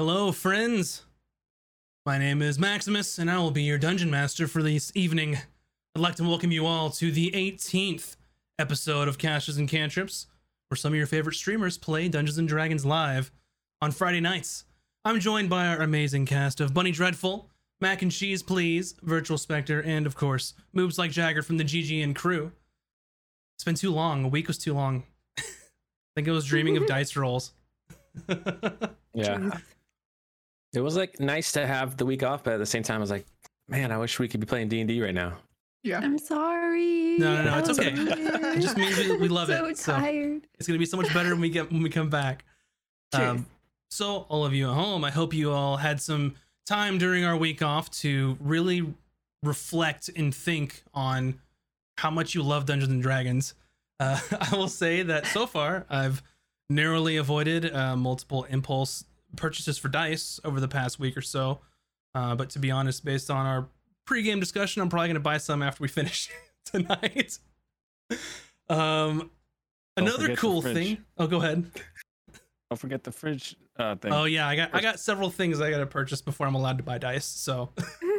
Hello, friends. My name is Maximus, and I will be your dungeon master for this evening. I'd like to welcome you all to the 18th episode of Caches and Cantrips, where some of your favorite streamers play Dungeons and Dragons live on Friday nights. I'm joined by our amazing cast of Bunny Dreadful, Mac and Cheese Please, Virtual Spectre, and of course, Moves Like Jagger from the GGN crew. It's been too long. A week was too long. I think I was dreaming of dice rolls. Yeah. Truth. It was like nice to have the week off, but at the same time, I was like, man, I wish we could be playing D and D right now. Yeah. I'm sorry. No, no, no, it's okay. It just means we, we love so it. So tired. it's gonna be so much better when we get when we come back. Um, so all of you at home, I hope you all had some time during our week off to really reflect and think on how much you love Dungeons and Dragons. Uh, I will say that so far I've narrowly avoided uh, multiple impulse purchases for dice over the past week or so. Uh, but to be honest, based on our pregame discussion, I'm probably gonna buy some after we finish tonight. Um, Don't another cool thing. Oh, go ahead. Don't forget the fridge uh, thing. Oh yeah, I got I got several things I gotta purchase before I'm allowed to buy dice, so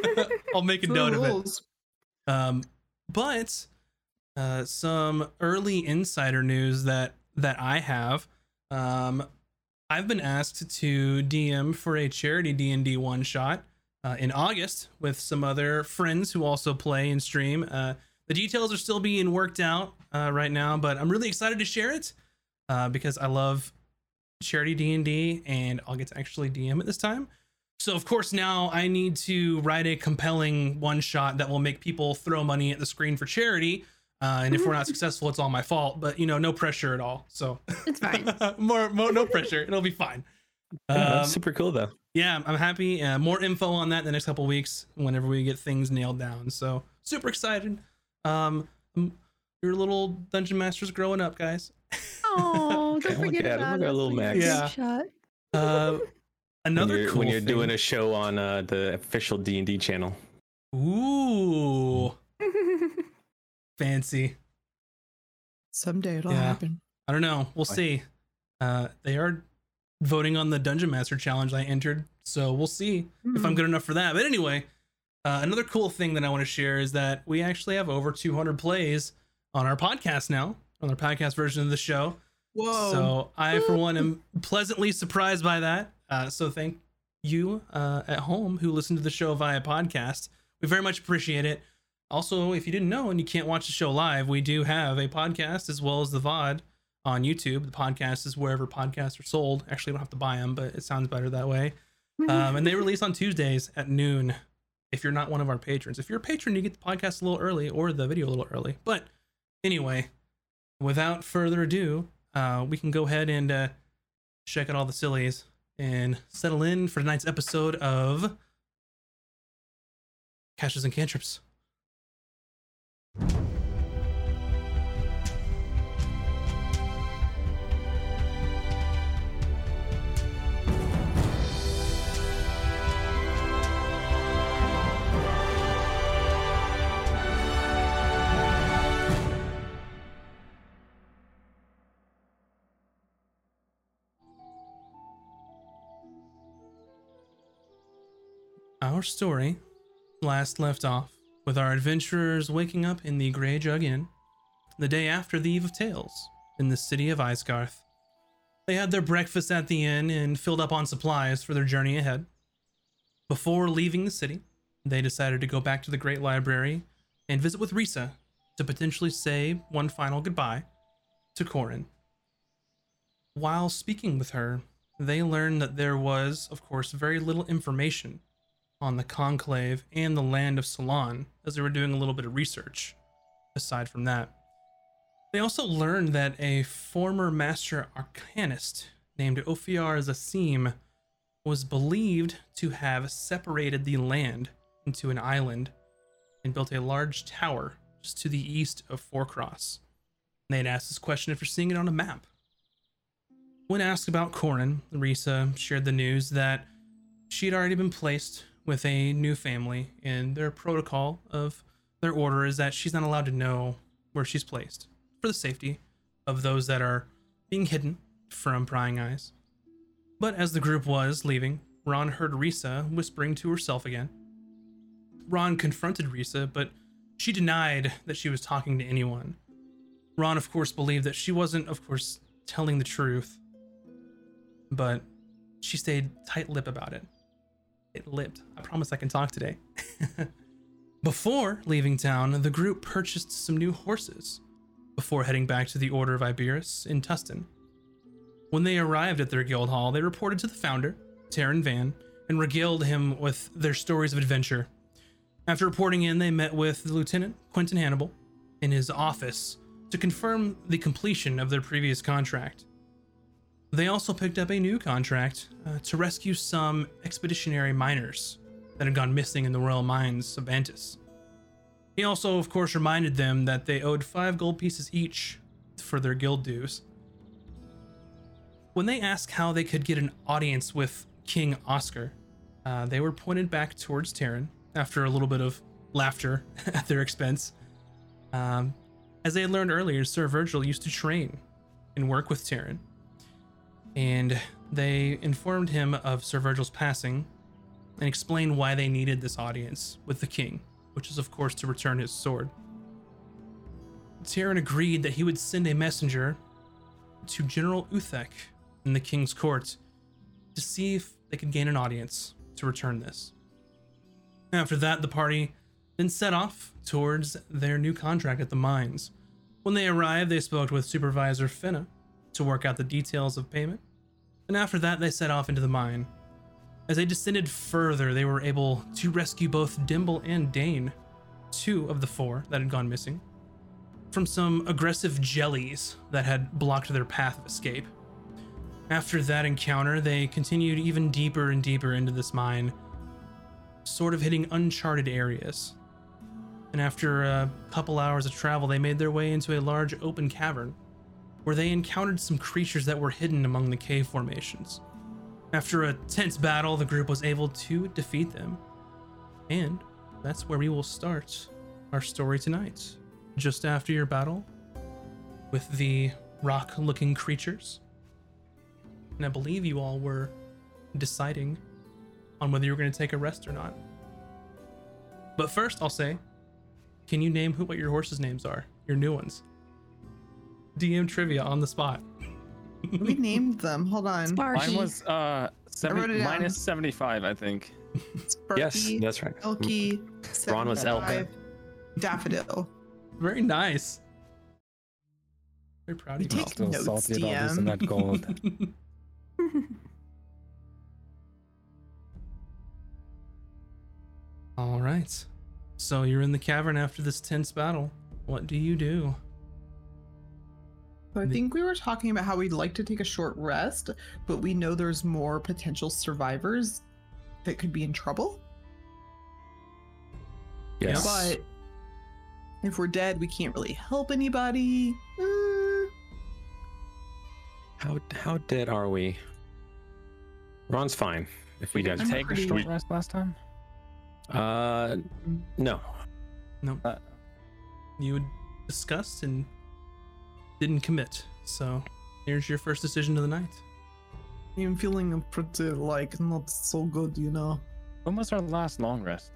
I'll make a True note of it. Um, but uh, some early insider news that that I have. Um, I've been asked to DM for a charity D and D one shot uh, in August with some other friends who also play and stream. Uh, the details are still being worked out uh, right now, but I'm really excited to share it uh, because I love charity D and D, and I'll get to actually DM it this time. So of course now I need to write a compelling one shot that will make people throw money at the screen for charity. Uh, and if we're not successful, it's all my fault. But you know, no pressure at all. So It's fine. more, more, no pressure. It'll be fine. Yeah, Um, super cool though. yeah, I'm happy. Uh, more info on that in the next couple weeks whenever we get things nailed down. So super excited. Um, m- your little dungeon masters growing up, guys. Oh, Okay, don't forget at him, about look at us little when Max. Yeah. Shot. Uh, another when you're, cool when you're thing. doing a show on uh, the official D and D channel. Ooh, fancy. Someday it'll Yeah. happen. I don't know. We'll see. Uh, they are voting on the Dungeon Master challenge I entered, so we'll see if I'm Hmm. good enough for that. But anyway, uh, another cool thing that I want to share is that we actually have over 200 plays on our podcast now, on our podcast version of the show. Whoa. So I, for one, am pleasantly surprised by that. Uh, so thank you uh, at home who listen to the show via podcast. We very much appreciate it. Also, if you didn't know and you can't watch the show live, we do have a podcast as well as the VOD on YouTube. The podcast is wherever podcasts are sold. Actually, you don't have to buy them, but it sounds better that way. Um, and they release on Tuesdays at noon. If you're not one of our patrons, if you're a patron, you get the podcast a little early or the video a little early. But anyway, without further ado, uh, we can go ahead and uh, check out all the sillies and settle in for tonight's episode of Caches and Cantrips. Our story last left off with our adventurers waking up in the Grey Jug Inn the day after the Eve of Tales in the city of Isgarth. They had their breakfast at the inn and filled up on supplies for their journey ahead. Before leaving the city, they decided to go back to the Great Library and visit with Risa to potentially say one final goodbye to Corin. While speaking with her, they learned that there was, of course, very little information on the Conclave and the land of Salon as they were doing a little bit of research. Aside from that, they also learned that a former master arcanist named Ophiar Zassim was believed to have separated the land into an island and built a large tower just to the east of Fourcross. And they'd asked this question after seeing it on a map. When asked about Corin, Risa shared the news that she had already been placed with a new family, and their protocol of their order is that she's not allowed to know where she's placed for the safety of those that are being hidden from prying eyes. But as the group was leaving, Ron heard Risa whispering to herself again. Ron confronted Risa, but she denied that she was talking to anyone. Ron, of course, believed that she wasn't, of course, telling the truth, but she stayed tight lip about it. It lipped. I promise I can talk today. Before leaving town, the group purchased some new horses before heading back to the Order of Iberus in Tustin. When they arrived at their guild hall, they reported to the founder, Taryn Van, and regaled him with their stories of adventure. After reporting in, they met with the lieutenant, Quentin Hannibal, in his office to confirm the completion of their previous contract. They also picked up a new contract uh, to rescue some expeditionary miners that had gone missing in the royal mines of Antis. He also, of course, reminded them that they owed five gold pieces each for their guild dues. When they asked how they could get an audience with King Oscar, uh, they were pointed back towards Taryn after a little bit of laughter at their expense. Um, as they had learned earlier, Sir Virgil used to train and work with Taryn, and they informed him of Sir Virgil's passing and explained why they needed this audience with the king, which is, of course, to return his sword. Taryn agreed that he would send a messenger to General Uthek in the king's court to see if they could gain an audience to return this. After that, the party then set off towards their new contract at the mines. When they arrived, they spoke with Supervisor Finna to work out the details of payment, and after that, they set off into the mine. As they descended further, they were able to rescue both Dimble and Dane, two of the four that had gone missing, from some aggressive jellies that had blocked their path of escape. After that encounter, they continued even deeper and deeper into this mine, sort of hitting uncharted areas. And after a couple hours of travel, they made their way into a large open cavern where they encountered some creatures that were hidden among the cave formations. After a tense battle, the group was able to defeat them. And that's where we will start our story tonight. Just after your battle with the rock looking creatures. And I believe you all were deciding on whether you were going to take a rest or not. But first, I'll say, can you name who what your horses' names are? Your new ones. DM trivia on the spot. We named them. Hold on. Sparky. Mine was uh 70, minus down. 75, I think. Sparky, Yes, that's right. Elky, Ron was elk. Daffodil. Very nice. Very proud We of you. take Still notes, salty about losing that gold. All right. So you're in the cavern after this tense battle. What do you do? So I think we were talking about how we'd like to take a short rest, but we know there's more potential survivors that could be in trouble. Yes. But if we're dead, we can't really help anybody. Mm, How how dead are we? Ron's fine. If we Did don't take take a short rest last time? Uh, no. No. Uh, You had discussed and didn't commit. So here's your first decision of the night. I'm feeling pretty like not so good, you know. when was our last long rest?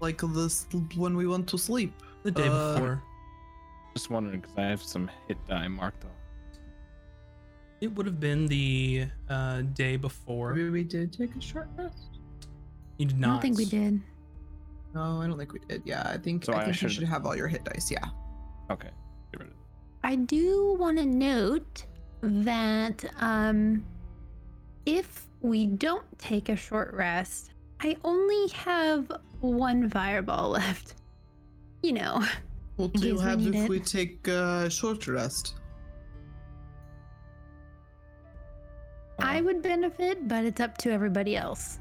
Like this when we went to sleep. The day Uh, before. Just wondering because I have some hit die marked off. It would have been the uh, day before. Maybe we did take a short rest. You did not. I don't think we did. No, I don't think we did. Yeah, I think So I I think you should- should have all your hit dice. Yeah. Okay, I do want to note that um, if we don't take a short rest, I only have one fireball left. You know, What In do you have if it. we take a short rest? I Uh, would benefit, but it's up to everybody else.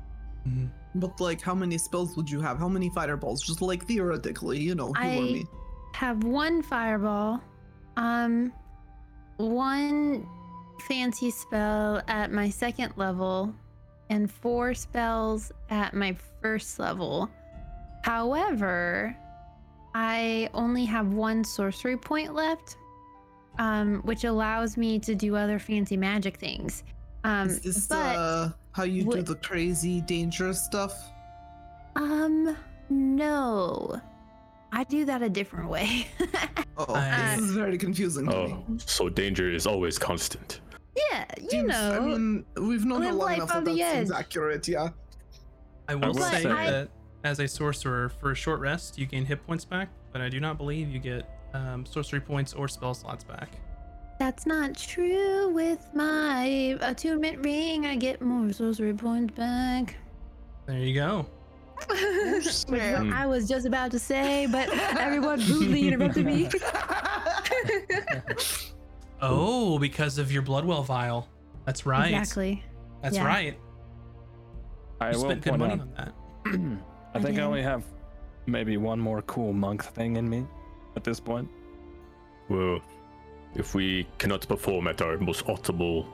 Mhm. But like, how many spells would you have? How many fireballs? Just like theoretically, you know. humor I- me. Have one fireball, um, one fancy spell at my second level, and four spells at my first level. However, I only have one sorcery point left, um, which allows me to do other fancy magic things. Um, Is this but uh, how you do the crazy, dangerous stuff? um, no, I do that a different way. Oh, I- this is very confusing to me. Oh, so danger is always constant. yeah, you Seems- know. I mean, we've known her live long enough on that the that seems accurate. Yeah. I will will say say- I- that as a sorcerer, for a short rest, you gain hit points back, but I do not believe you get um, sorcery points or spell slots back. That's not true. With my attunement ring, I get more sorcery points back. There you go. Which snap. what hmm. I was just about to say, but everyone rudely interrupted me. Oh, because of your Bloodwell vial. That's right. Exactly. That's Yeah. right. I You will spent good money out, on that. I I think I did. only have maybe one more cool monk thing in me at this point. Well, if we cannot perform at our most optimal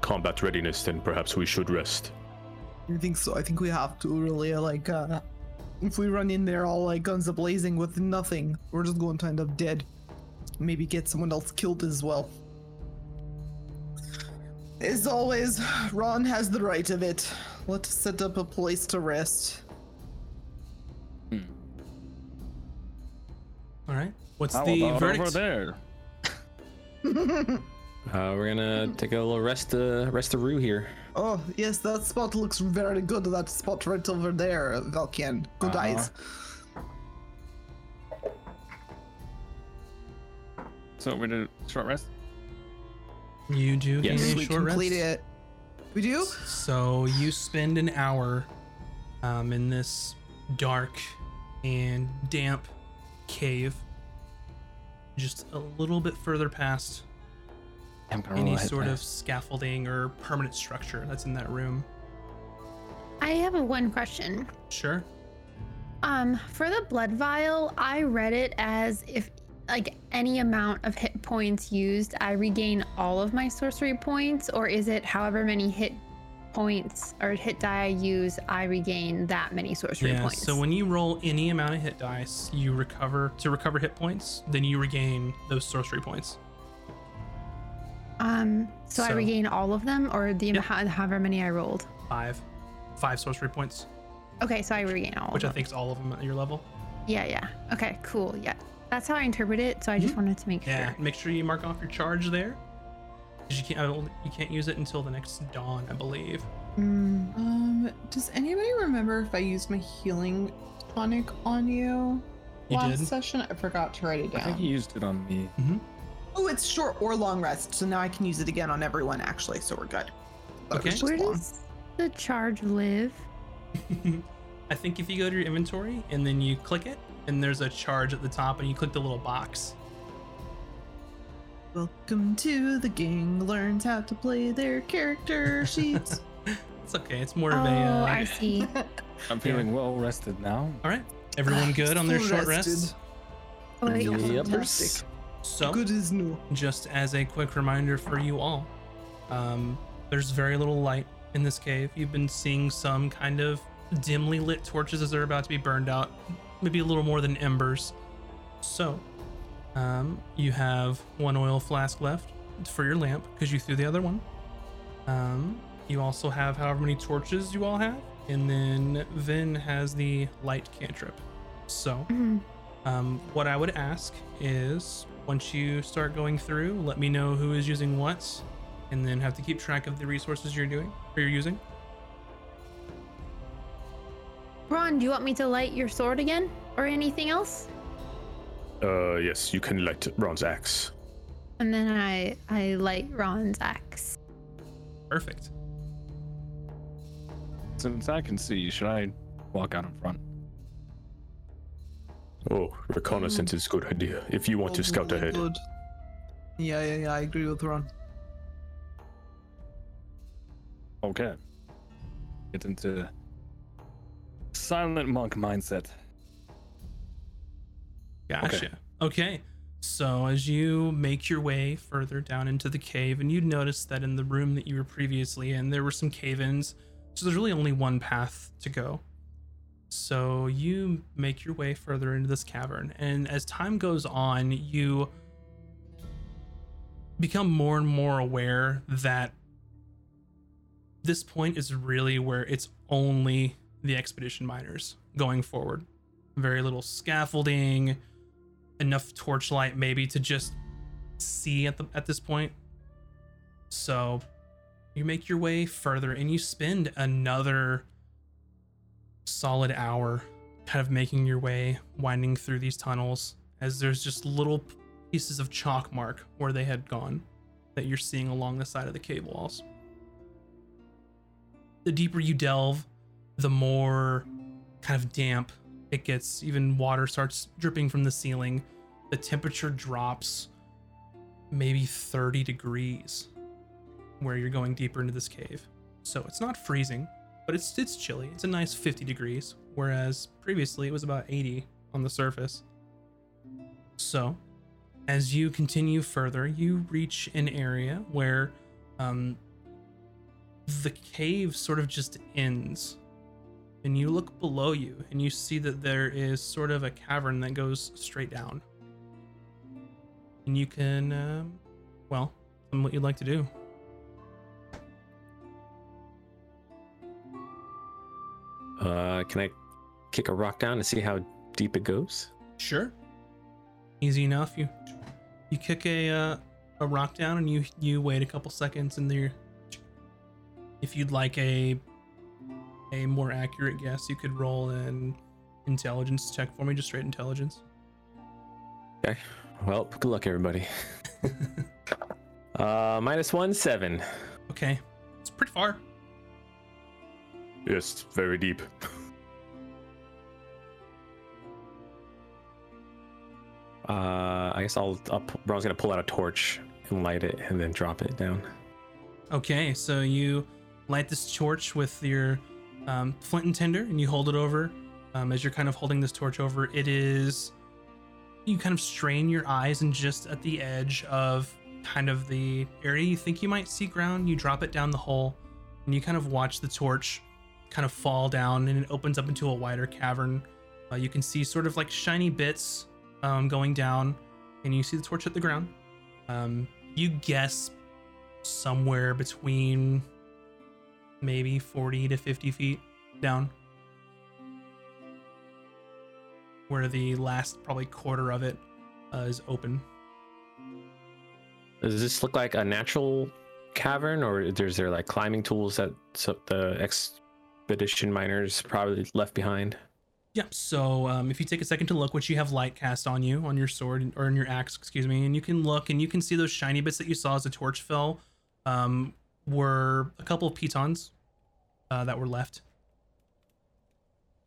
combat readiness, then perhaps we should rest. I think so. I think we have to really like. uh If we run in there all like guns a blazing with nothing, we're just going to end up dead. Maybe get someone else killed as well. As always, Ron has the right of it. Let's set up a place to rest. All right. What's How the about verdict? over there? Uh, we're gonna take a little rest, uh, rest of Rue here. Oh yes, that spot looks very good. That spot right over there, Valkian. Good Uh-huh. eyes. So we do short rest. You do gain Yes. a we short complete rest. it. We do. So you spend an hour um, in this dark and damp cave, just a little bit further past I'm gonna any roll a hit sort of scaffolding or permanent structure that's in that room. I have a one question. Sure. Um, for the blood vial, I read it as if like any amount of hit points used, I regain all of my sorcery points, or is it however many hit points or hit die I use, I regain that many sorcery Yeah. points? So when you roll any amount of hit dice, you recover to recover hit points. Then you regain those sorcery points. Um, so, I regain all of them, or the Yep. amount however many I rolled. Five, five sorcery points, Okay, so I regain all. which of I them. think is all of them at your level. Yeah, yeah. Okay, cool. Yeah, that's how I interpret it. So I just wanted to make Mm-hmm. Yeah. Make sure you mark off your charge there. 'Cause you can't. You can't use it until the next dawn, I believe. Mm. Um, does anybody remember if I used my healing tonic on you, You last did? session? I forgot to write it down. I think down. you used it on me. Oh, it's short or long rest, so now I can use it again on everyone actually, so we're good. But Okay. Where long. does the charge live? I think if you go to your inventory and then you click it, and there's a charge at the top, and you click the little box. Welcome to the gang. Learns how to play their character sheets. It's okay. It's more Oh, of a. Uh, I see. I'm feeling well rested now. all right. Everyone good on their short rested. rest. Oh, Yep. Fantastic. So Good as new. just as a quick reminder for you all, um, there's very little light in this cave. You've been seeing some kind of dimly lit torches as they're about to be burned out, maybe a little more than embers. So, um, you have one oil flask left for your lamp because you threw the other one. Um, you also have however many torches you all have, and then Vin has the light cantrip. So, Mhm. um, what I would ask is once you start going through, let me know who is using what, and then have to keep track of the resources you're doing or you're using. Ron, do you want me to light your sword again, or anything else? Uh, yes, you can light Ron's axe. And then I I light Ron's axe. Perfect. Since I can see, should I walk out in front? Oh, reconnaissance is a good idea. If you want to scout Oh, ahead. good. Yeah, yeah, yeah. I agree with Ron. Okay. Get into silent monk mindset. Gotcha. Okay. So as you make your way further down into the cave, and you'd notice that in the room that you were previously in, there were some cave-ins. So there's really only one path to go. So you make your way further into this cavern, and as time goes on, you become more and more aware that this point is really where it's only the expedition miners going forward. Very little scaffolding, enough torchlight maybe to just see at the at this point. So you make your way further and you spend another solid hour kind of making your way winding through these tunnels as there's just little pieces of chalk mark where they had gone that you're seeing along the side of the cave walls. The deeper you delve, the more kind of damp it gets. Even water starts dripping from the ceiling. The temperature drops maybe 30 degrees where you're going deeper into this cave. So it's not freezing, but it's it's chilly. It's a nice 50 degrees, whereas previously it was about 80 on the surface. So, as you continue further, you reach an area where um, the cave sort of just ends. And you look below you and you see that there is sort of a cavern that goes straight down. And you can, um, well, what you'd like to do. Uh, can I kick a rock down to see how deep it goes? Sure. Easy enough. You you kick a uh, a rock down and you you wait a couple seconds and there. If you'd like a a more accurate guess, you could roll an intelligence check for me, just straight intelligence. Okay. Well, good luck, everybody. uh, minus one, seven. Okay, it's pretty far. Yes, very deep. Uh, I guess I'll. I'll pu- Ron's gonna pull out a torch and light it, and then drop it down. Okay, so you light this torch with your um, flint and tinder, and you hold it over. Um, as you're kind of holding this torch over, it is. You kind of strain your eyes, and just at the edge of kind of the area you think you might see ground, you drop it down the hole, and you kind of watch the torch kind of fall down, and it opens up into a wider cavern. Uh, you can see sort of like shiny bits um, going down, and you see the torch at the ground. Um, you guess somewhere between maybe 40 to 50 feet down where the last probably quarter of it uh, is open Does this look like a natural cavern, or is there like climbing tools that the expedition miners probably left behind? yeah so um, if you take a second to look which you have light cast on you on your sword or on your axe excuse me and you can look and you can see those shiny bits that you saw as the torch fell um, were a couple of pitons uh, that were left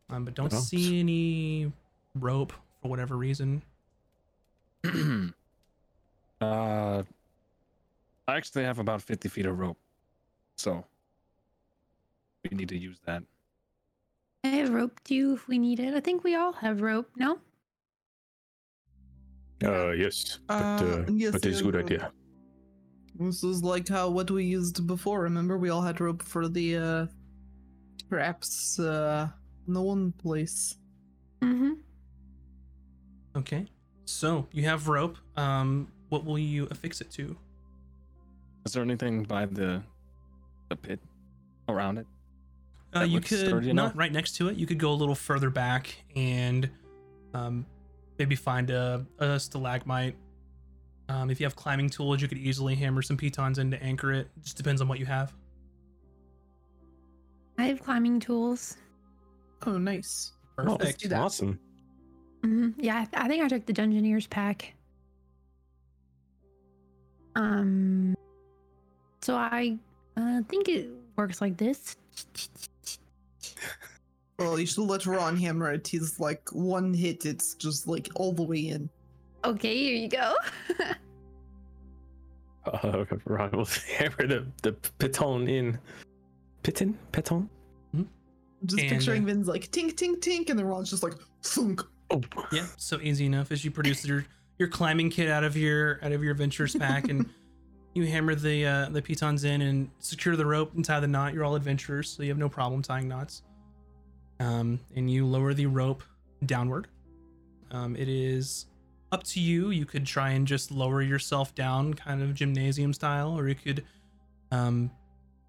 um, but don't Oh. see any rope for whatever reason uh, I actually have about 50 feet of rope. So we need to use that. I have rope too if we need it. I think we all have rope, no? Uh, yes, but, Uh, uh, yes, but it's a good rope. idea. This is like how what we used before. Remember, we all had rope for the uh perhaps uh no one place. Mm-hmm. Okay. So you have rope. Um, what will you affix it to? Is there anything by the the pit around it? Uh, you could sturdy not enough? right next to it. You could go a little further back and um, maybe find a, a stalagmite. Um, if you have climbing tools, you could easily hammer some pitons in to anchor it. Just depends on what you have. I have climbing tools. Oh, nice. Oh, Perfect. do that. awesome. hmm Yeah, I, I think I took the Dungeoneer's pack. Um, so I uh, think it works like this. Well, you should let Ron hammer it. He's like one hit. It's just like all the way in. Okay, here you go. Uh, okay, Ron will hammer the the piton in. Piton, piton. Just And, picturing uh, Vin's like tink tink tink, and then Ron's just like thunk. Oh, Yeah, so easy enough as you produce your your climbing kit out of your out of your adventurers pack and you hammer the uh, the pitons in and secure the rope and tie the knot. You're all adventurers, so you have no problem tying knots. Um, and you lower the rope downward. Um, it is up to you. You could try and just lower yourself down, kind of gymnasium style, or you could um,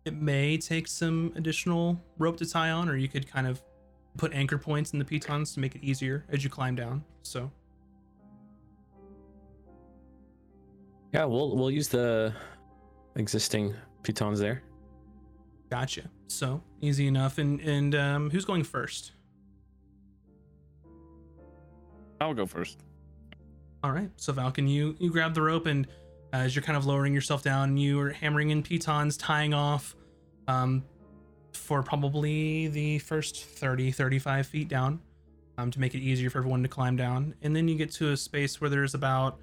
it may take some additional rope to tie on, or you could kind of put anchor points in the pitons to make it easier as you climb down. So Yeah, we'll we'll use the existing pitons there. Gotcha. So easy enough. And and um, who's going first? I'll go first. All right. So Falcon, you you grab the rope and uh, as you're kind of lowering yourself down, you are hammering in pitons, tying off um, for probably the first 30, 35 feet down um, to make it easier for everyone to climb down. And then you get to a space where there's about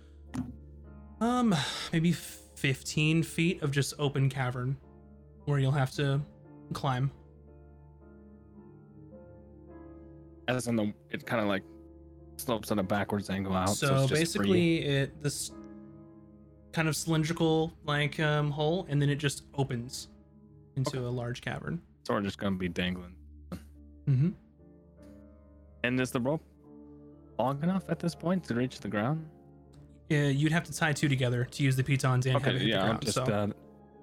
um maybe 15 feet of just open cavern where you'll have to climb. As in the, it kind of like slopes at a backwards angle out. So, so it's just free. basically it this kind of cylindrical like um hole and then it just opens into Okay. a large cavern so we're just gonna be dangling. mm-hmm. And is the rope long enough at this point to reach the ground? yeah, you'd have to tie two together to use the pitons and have Okay, it hit yeah, the ground, just so uh,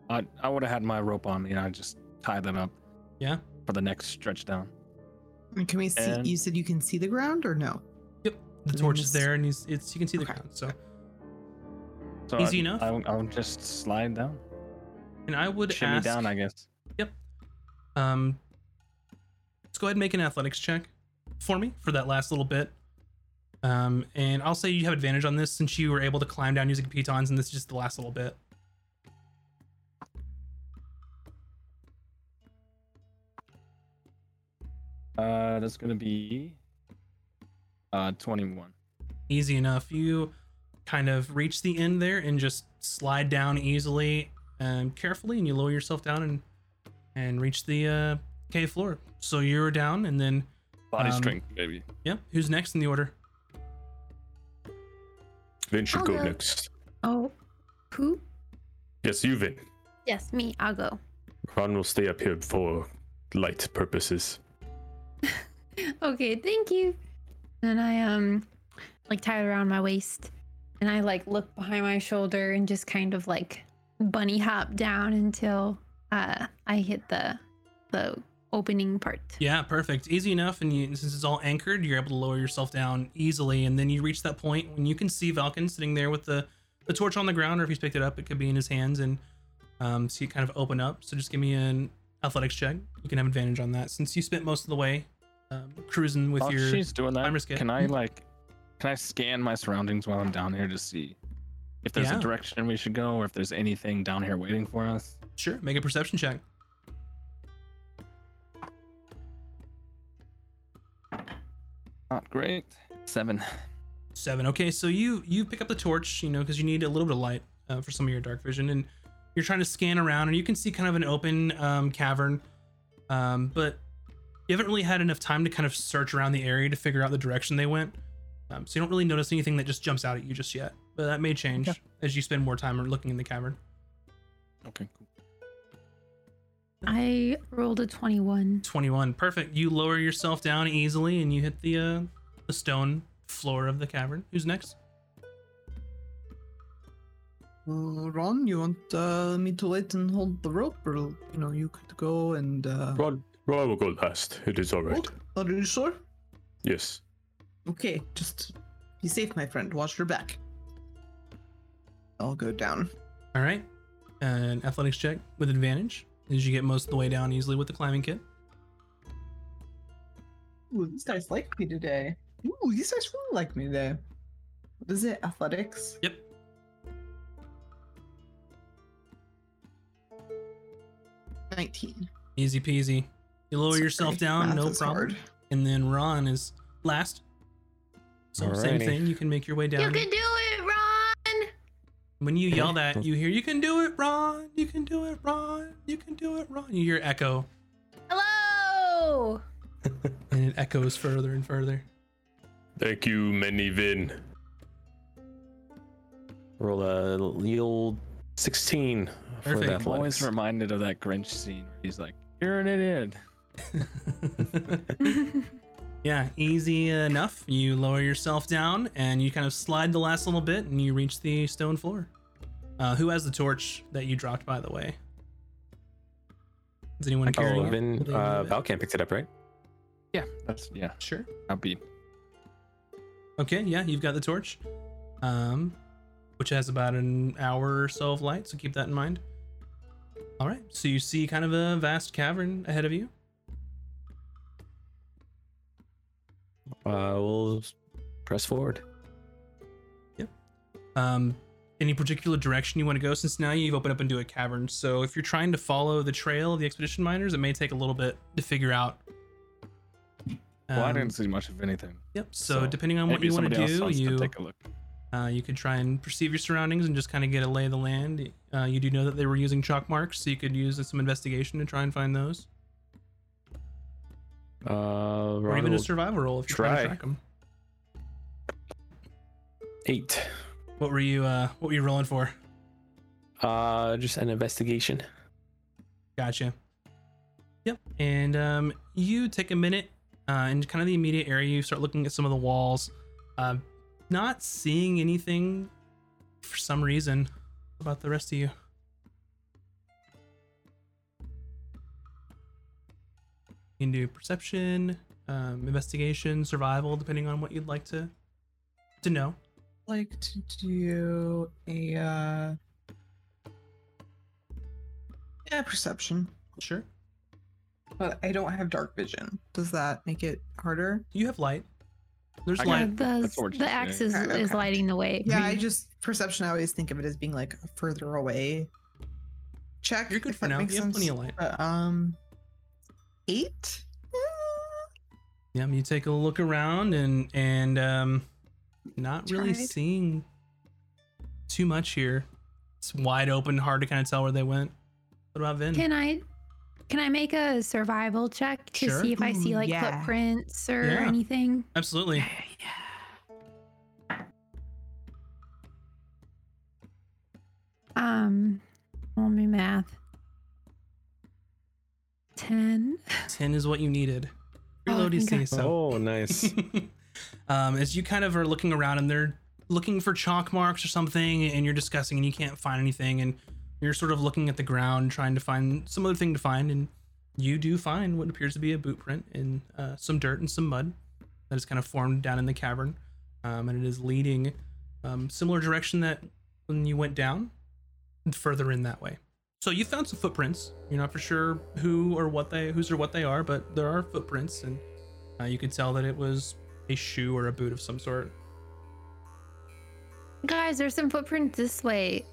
I I would have had my rope on me and I just tie that up yeah for the next stretch down. And Can we see? And- You said you can see the ground or no? Yep. The then torch is there and he's, it's you can see the Okay. ground so So Easy I, enough? I'll, I'll just slide down, and i would shimmy ask down, I guess. Yep. Um let's go ahead and make an athletics check for me for that last little bit um and i'll say you have advantage on this since you were able to climb down using pitons and this is just the last little bit Uh, that's gonna be uh 21. easy enough. You kind of reach the end there and just slide down easily and carefully, and you lower yourself down and and reach the uh, cave floor. So you're down, and then Body Um, strength, baby. yeah, who's next in the order? Vin should I'll go go. next. Oh, who? Yes, you, Vin. Yes, me. I'll go. Ron will stay up here for light purposes. Okay, thank you. And I um like tie it around my waist and I like look behind my shoulder and just kind of like bunny hop down until uh I hit the the opening part. Yeah, perfect. Easy enough, and you, since it's all anchored, you're able to lower yourself down easily, and then you reach that point when you can see Valken sitting there with the the torch on the ground, or if he's picked it up, it could be in his hands, and um, so you kind of open up. So just give me an athletics check. You can have advantage on that since you spent most of the way um, cruising with While your. she's doing that, climber's kit. can I like can I scan my surroundings while I'm down here to see if there's Yeah. a direction we should go or if there's anything down here waiting for us? Sure, make a perception check. Not great. Seven. Seven. Okay, so you you pick up the torch, you know, because you need a little bit of light uh, for some of your dark vision, and you're trying to scan around, and you can see kind of an open um, cavern, um, but you haven't really had enough time to kind of search around the area to figure out the direction they went. Um, so you don't really notice anything that just jumps out at you just yet, but that may change Okay. as you spend more time looking in the cavern. Okay, cool. I rolled a 21. 21, perfect. You lower yourself down easily, and you hit the uh, the stone floor of the cavern. Who's next? Uh, Ron, you want uh, me to wait and hold the rope, or you know, you could go and. Uh... Ron, Ron will go last. It is all right. Oh, are you sure? Yes. Okay, just be safe, my friend. Watch your back. I'll go down. All right. An athletics check with advantage as you get most of the way down easily with the climbing kit. Ooh, these guys like me today. Ooh, these guys really like me today. What is it? Athletics? Yep. Nineteen. Easy peasy. You lower Sorry, yourself down, math no problem. hard. And then Ron is last. So same thing. You can make your way down. You can do it, Ron! when you yell that, you hear, "You can do it, Ron! You can do it, Ron! You can do it, Ron!" You hear echo, Hello! and it echoes further and further. Thank you, many Vin. Roll a little 16 for Perfect. the I'm I'm always reminded of that Grinch scene where he's like, "You're an idiot." yeah, easy enough. You lower yourself down and you kind of slide the last little bit and you reach the stone floor. Uh, who has the torch that you dropped, by the way? Is anyone Oh, it? Vin, Will they uh, move it? Valken picked it up, right? Yeah, that's yeah. Sure. I'll be Okay, yeah, you've got the torch, um, which has about an hour or so of light, so keep that in mind. All right, so you see kind of a vast cavern ahead of you. Uh, we'll press forward. Yep. Um, any particular direction you want to go? Since now you've opened up into a cavern, so if you're trying to follow the trail of the expedition miners, it may take a little bit to figure out. well. I Um, didn't see much of anything. Yep. So, so depending on what you want to somebody else do, wants to you take a look. Uh, you could try and perceive your surroundings and just kind of get a lay of the land. Uh, you do know that they were using chalk marks, so you could use some investigation to try and find those, Uh, or even a survival roll if you're trying to track them. eight. What were you? Uh, what were you rolling for? Uh, just an investigation. Gotcha. Yep. And um, you take a minute uh, in kind of the immediate area. You start looking at some of the walls, uh, not seeing anything for some reason. About the rest of you? You can do perception, um, investigation, survival, depending on what you'd like to to know. Like to do a uh yeah perception, Sure. but I don't have dark vision. Does that make it harder? You have light. There's I light. got- the, that's the axe is, Okay, is lighting the way. Yeah, I just perception. I always think of it as being like a further away. Check. You're good if for that now. You makes have plenty of light. But, um, eight. Yeah, you take a look around and and um, not really Tried. seeing too much here. It's wide open, hard to kind of tell where they went. What about Vin? Can I can I make a survival check to Sure. see if I see Ooh, like yeah. footprints or Yeah. anything? Absolutely. Um, let me math. Ten. Ten is what you needed. Your Oh, low okay. So Oh, nice. um, as you kind of are looking around and they're looking for chalk marks or something, and you're discussing and you can't find anything, and you're sort of looking at the ground trying to find some other thing to find, and you do find what appears to be a boot print in uh, some dirt and some mud that is kind of formed down in the cavern, um, and it is leading um, similar direction that when you went down, and further in that way. So you found some footprints. You're not for sure who or what they whose or what they are, but there are footprints, and uh, you could tell that it was a shoe or a boot of some sort. Guys, there's some footprints this way.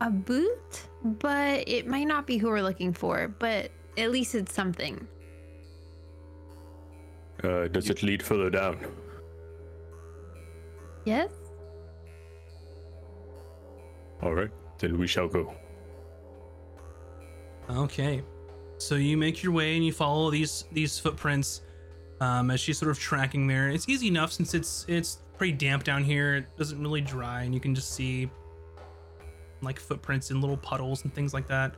A boot, but it might not be who we're looking for, but at least it's something. Uh, does it lead further down? Yes? All right, then we shall go. Okay, so you make your way and you follow these these footprints um, as she's sort of tracking there. It's easy enough since it's it's pretty damp down here. It doesn't really dry, and you can just see like footprints in little puddles and things like that.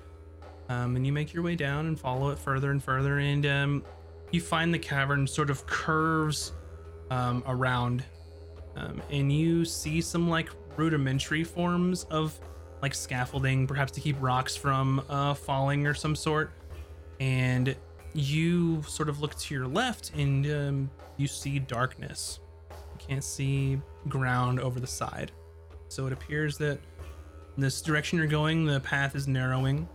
Um, and you make your way down and follow it further and further, and um, you find the cavern sort of curves um, around, um, and you see some like rudimentary forms of like scaffolding, perhaps to keep rocks from uh, falling or some sort. And you sort of look to your left and um, you see darkness. You can't see ground over the side. So it appears that this direction you're going, the path is narrowing.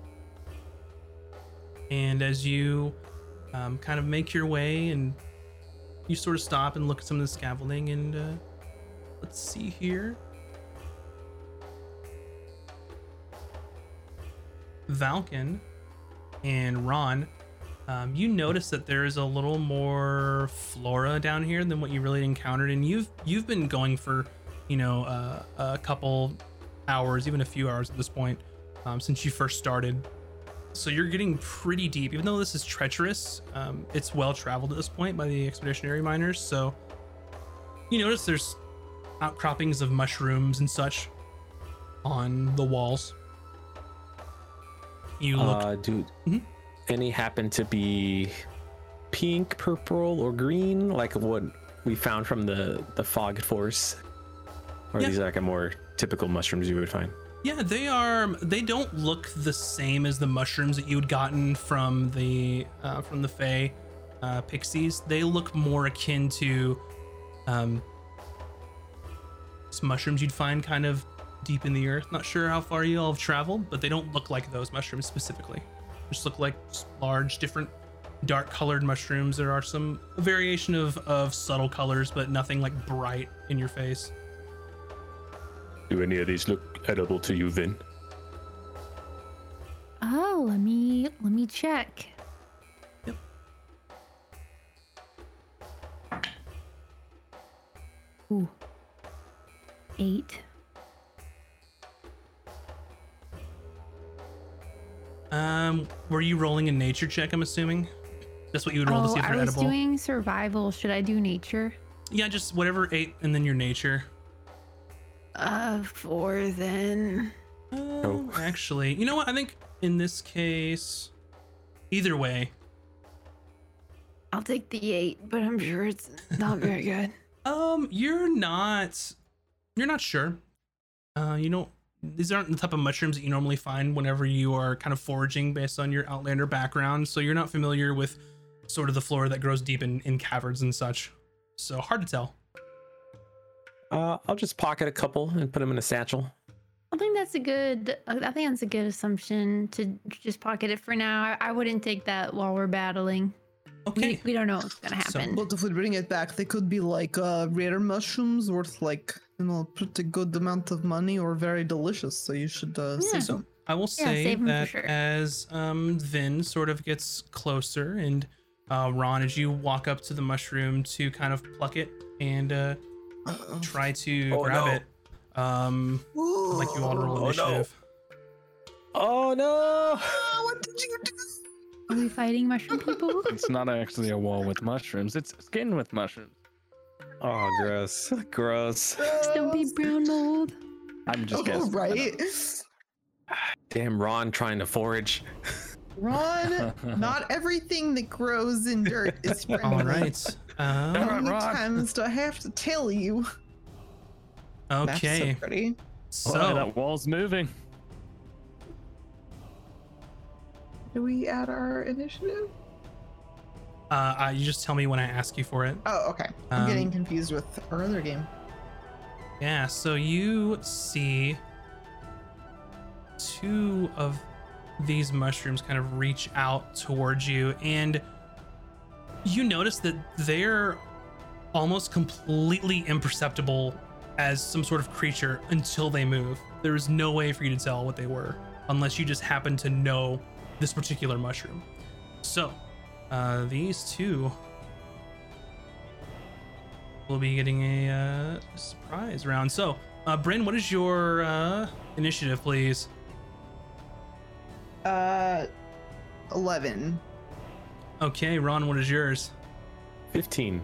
And as you um, kind of make your way and you sort of stop and look at some of the scaffolding and uh, let's see here. Valken and Ron, um, you notice that there is a little more flora down here than what you really encountered, and you've you've been going for, you know, uh, a couple hours, even a few hours at this point, um, since you first started. So you're getting pretty deep, even though this is treacherous. Um, it's well traveled at this point by the expeditionary miners. So you notice there's outcroppings of mushrooms and such on the walls. You look Uh, dude, Mhm. any happen to be pink, purple, or green, like what we found from the the fog force, or Yeah. these are like a more typical mushrooms you would find? Yeah, they are. They don't look the same as the mushrooms that you had gotten from the uh, from the Fey uh, pixies. They look more akin to um, mushrooms you'd find kind of deep in the earth. Not sure how far you all have traveled, but they don't look like those mushrooms specifically. Just look like large, different, dark-colored mushrooms. There are some variation of of subtle colors, but nothing like bright in your face. Do any of these look edible to you, Vin? Oh, let me let me check. Yep. Ooh. Eight. Um, were you rolling a nature check? I'm assuming. That's what you would roll to Oh, see if they're edible. I was edible. doing survival. Should I do nature? Yeah, just whatever eight, and then your nature. Uh, four then. Um, Actually, you know what? I think in this case, either way, I'll take the eight, but I'm sure it's not very good. um, you're not, you're not sure. Uh, you know, these aren't the type of mushrooms that you normally find whenever you are kind of foraging based on your Outlander background. So you're not familiar with sort of the flora that grows deep in, in caverns and such. So hard to tell. Uh, I'll just pocket a couple and put them in a satchel. I think that's a good. I think that's a good assumption to just pocket it for now. I, I wouldn't take that while we're battling. Okay. We, we don't know what's gonna So- happen. But if we bring it back, they could be like uh, rare mushrooms worth like you know pretty good amount of money or very delicious. So you should uh, Yeah. save them. I will Yeah, say save 'em that sure. as um, Vin sort of gets closer, and uh, Ron, as you walk up to the mushroom to kind of pluck it and uh, try to Oh, grab no. it, um, I'd like you all to roll Oh, no. initiative. Oh no! what did you do? Are we fighting mushroom people? It's not actually a wall with mushrooms. It's skin with mushrooms. Oh, gross. Gross. Don't be brown mold. I'm just Oh, guessing. right. Damn Ron trying to forage. Ron, not everything that grows in dirt is friendly. All right. How Um, many Ron. times do I have to tell you? That's okay. so pretty. So, Oh, that wall's moving. Do we add our initiative? uh, uh, you just tell me when I ask you for it. Oh, okay. I'm Um, getting confused with our other game. Yeah, so you see two of these mushrooms kind of reach out towards you, and you notice that they're almost completely imperceptible as some sort of creature until they move. There is no way for you to tell what they were unless you just happen to know this particular mushroom. So, uh, these two will be getting a uh, surprise round. So, uh, Bryn, what is your uh, initiative, please? Uh, 11. Okay, Ron, what is yours? 15.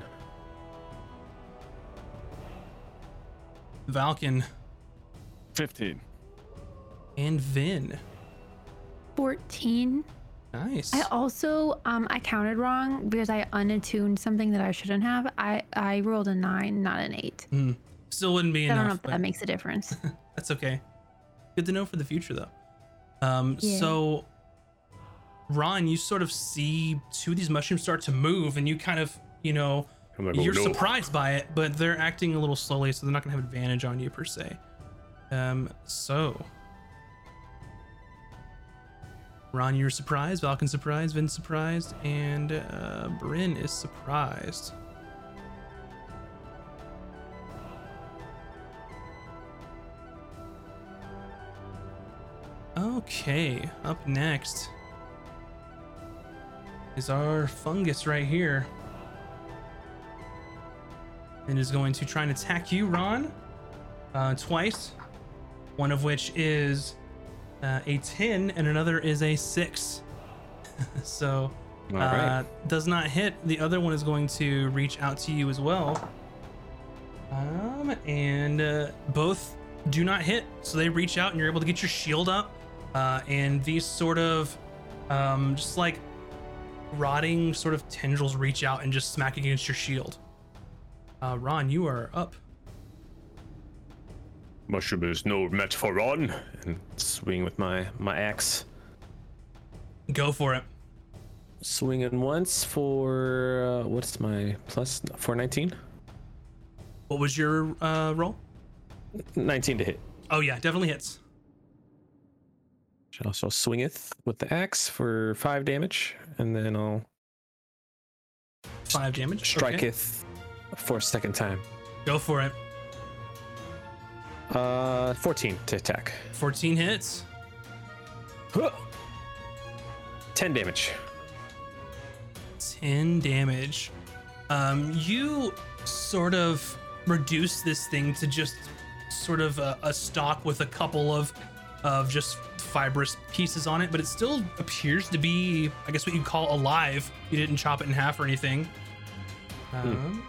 Valken 15. and Vin. 14. Nice. I also um I counted wrong because I unattuned something that I shouldn't have. I I rolled a nine, not an eight. Hmm. Still wouldn't be enough. I don't know if that makes a difference. that's okay. Good to know for the future, though. Um, Yeah. so, Ron, you sort of see two of these mushrooms start to move, and you kind of, you know, like, oh, you're no. surprised by it, but they're acting a little slowly, so they're not gonna have advantage on you per se. Um, so Ron, you're surprised, Valken's surprised, Vin surprised, and uh, Bryn is surprised. Okay, up next is our fungus right here and is going to try and attack you, Ron, uh, twice. One of which is uh, a 10, and another is a 6. so, uh, right. does not hit. The other one is going to reach out to you as well. Um, and uh, both do not hit. So they reach out, and you're able to get your shield up. Uh, and these sort of, um, just like rotting sort of tendrils reach out and just smack against your shield. Uh, Ron, you are up. mushroom is no match for Ron. And swing with my my axe. Go for it. Swinging once for uh, what's my plus for 19? What was your uh, roll? 19 to hit. Oh yeah, definitely hits. I'll also swingeth with the axe for five damage, and then I'll Five damage. Okay. striketh for a second time. Go for it. Uh, 14 to attack. 14 hits. Huh. 10 damage. 10 damage. Um, you sort of reduce this thing to just sort of a, a stalk with a couple of of just fibrous pieces on it, but it still appears to be, I guess, what you'd call alive. You didn't chop it in half or anything. Um,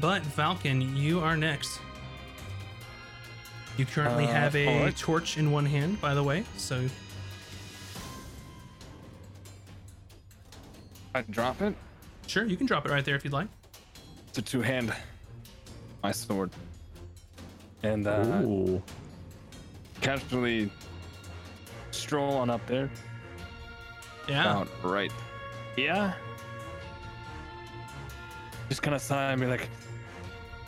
But Valken, you are next. You currently Uh, have a alright. torch in one hand, by the way. So I drop it. sure, you can drop it right there if you'd like. It's a two hand. My sword. And uh, Ooh. Casually stroll on up there. Yeah. About right. Yeah. Just kind of sigh and be like,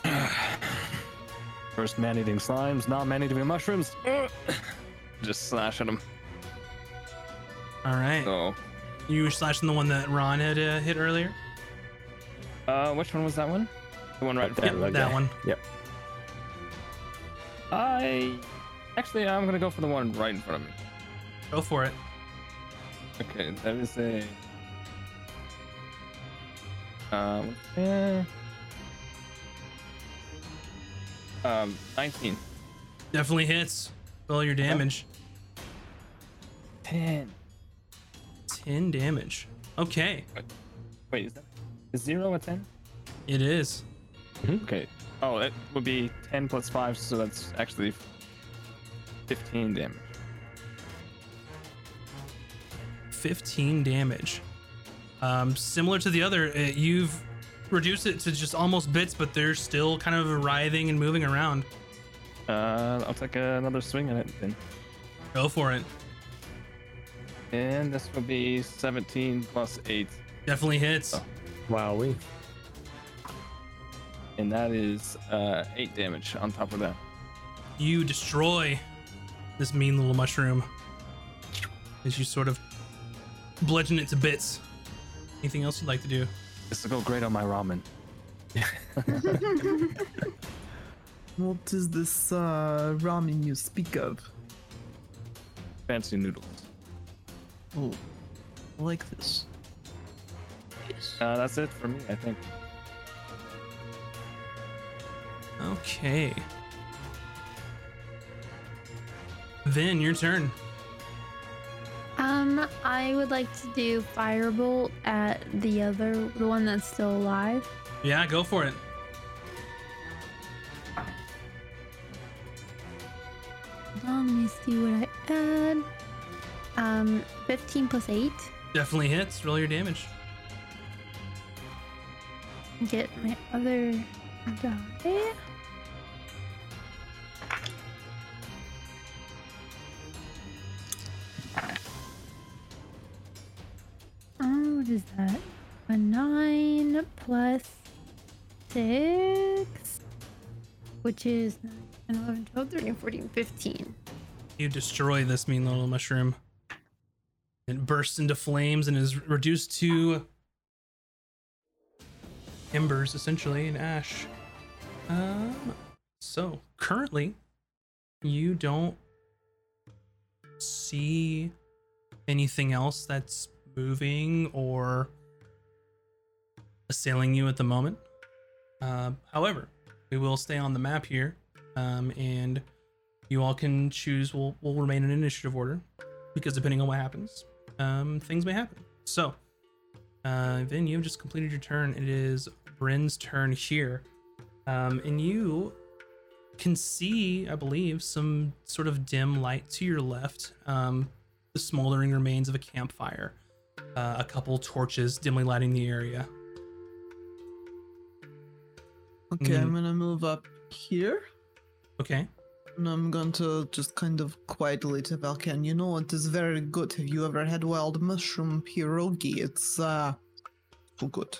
first man eating slimes, not man eating mushrooms. Just slash at him. All right. So, You were slashing the one that Ron had uh, hit earlier. uh, which one was that one? The one right in front Yep, of that that. one. Yep. I actually I'm gonna go for the one right in front of me. Go for it. Okay, that is a um eh. um 19. Definitely hits. Roll your damage. 10. 10 damage. Okay. Wait, is that is zero a 10? It is. Okay. Oh, it would be 10 plus 5, so that's actually 15 damage. 15 damage. Um, similar to the other, uh, you've reduced it to just almost bits, but they're still kind of writhing and moving around. Uh, I'll take another swing at it then. Go for it. And this will be 17 plus 8. Definitely hits. Oh. Wowee. And that is uh, 8 damage on top of that. You destroy this mean little mushroom as you sort of bludgeon it to bits. Anything else you'd like to do? This will go great on my ramen. What is this uh, ramen you speak of? Fancy noodles. Oh, I like this. Uh, that's it for me, I think. Okay. Vin, your turn. Um, I would like to do firebolt at the other, the one that's still alive. Yeah, go for it. Let me see what I add. Um, 15 plus 8. Definitely hits. Roll your damage. Get my other die. What is that? A 9 plus 6, which is 9, 10, 11, 12, 13, 14, 15. You destroy this mean little mushroom. It bursts into flames and is reduced to embers, essentially, and ash. Um, so currently, you don't see anything else that's moving or assailing you at the moment. Uh, however, we will stay on the map here, um, and you all can choose. We'll, we'll remain in initiative order because depending on what happens, um, things may happen. So, uh, Vin, you've just completed your turn. It is Bryn's turn here, um, and you can see, I believe, some sort of dim light to your left. Um, the smoldering remains of a campfire, uh, a couple torches dimly lighting the area. Okay, I'm Mm. gonna move up here. Okay. And I'm going to just kind of quietly to Valken. You know, it is very good. Have you ever had wild mushroom pierogi? It's uh, so good.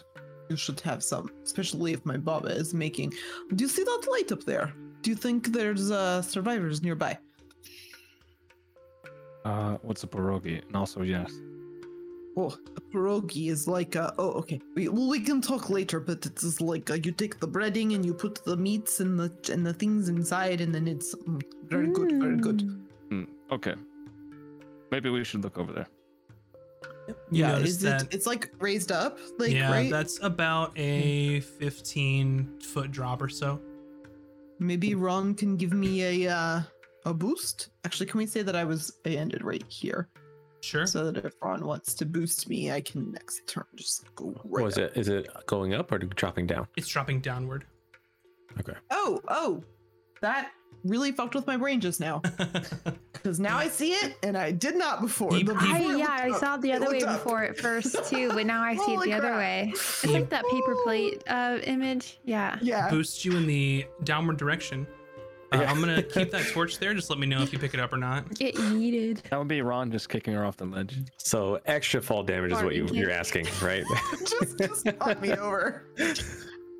You should have some, especially if my baba is making. Do you see that light up there? Do you think there's uh, survivors nearby? Uh, what's a pierogi? And also, yes. Oh, a pierogi is like a. Oh, okay. We, well, we can talk later, but it is like uh you take the breading and you put the meats and the and the things inside, and then it's mm, very good, very good. Mm. Hmm, okay. Maybe we should look over there. You yeah, is that. it? It's like raised up, like yeah, right? that's about a 15 foot drop or so. Maybe Ron can give me a uh, a boost. Actually, can we say that I was I ended right here, Sure. so that if Ron wants to boost me, I can next turn just go right. Was up. it? Is it going up or dropping down? It's dropping downward. Okay. Oh, oh, that really fucked with my brain just now because now I see it and I did not before. You- The- before I, yeah, I saw it the It other way up. before at first too, but now I see it Holy the other way. It's like that paper plate uh, image. Yeah. Yeah. Boosts you in the downward direction. Uh, I'm gonna keep that torch there. Just let me know if you pick it up or not. Get yeeted. That would be Ron just kicking her off the ledge. So extra fall damage is what you, you're asking, right? just just knock me over.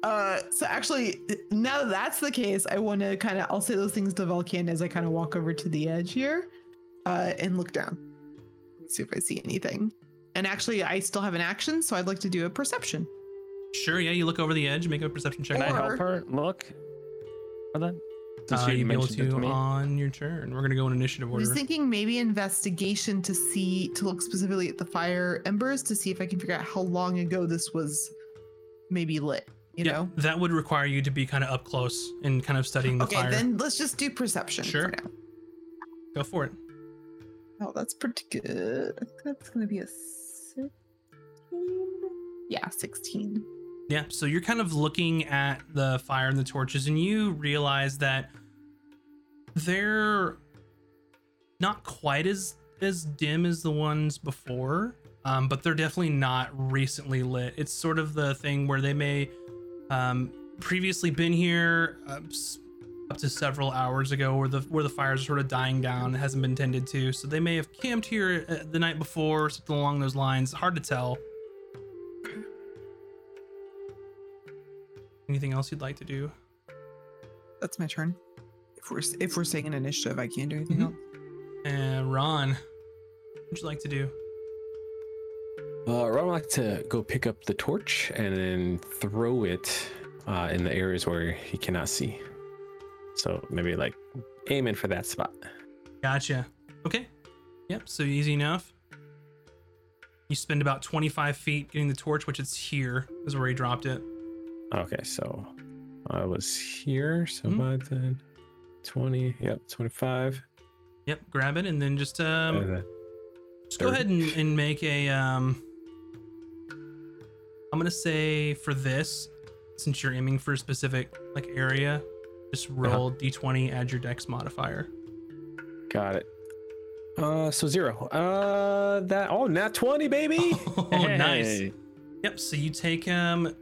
Uh, so actually, now that that's the case, I want to kind of I'll say those things to Valken as I kind of walk over to the edge here, uh, and look down, see if I see anything. And actually, I still have an action, so I'd like to do a perception. Sure. Yeah. You look over the edge. Make a perception check. Can I help her look? For that? Did Uh, she you'd be able it to to me? on your turn. We're gonna go in initiative order. I was thinking maybe investigation to see to look specifically at the fire embers to see if I can figure out how long ago this was maybe lit. You yeah, know. that would require you to be kind of up close and kind of studying the Okay, fire. Okay, then let's just do perception. for Sure. now. Go for it. Oh, that's pretty good. That's gonna be a sixteen. Yeah, sixteen. Yeah, so you're kind of looking at the fire and the torches, and you realize that they're not quite as as dim as the ones before, um, but they're definitely not recently lit. It's sort of the thing where they may um, previously been here uh, up to several hours ago, where the where the fires are sort of dying down, it hasn't been tended to. So they may have camped here uh, the night before, something along those lines. Hard to tell. Anything else you'd like to do? That's my turn. If we're if we're saying an initiative, I can't do anything Mhm. else. And Ron, what would you like to do? Uh, Ron would like to go pick up the torch and then throw it uh, in the areas where he cannot see. So maybe like aiming for that spot. Gotcha. Okay. Yep. So easy enough. You spend about 25 feet getting the torch, which it's here, is where he dropped it. Okay, so I was here, so Mhm. by then 20, yep, 25. Yep. Grab it and then just um, then- just go ahead and, and make a um. I'm gonna say for this, since you're aiming for a specific like area, just roll d20, add your dex modifier. got it. Uh, so zero. Uh, that oh, nat 20, baby. Oh, nice. Yep. So you take um,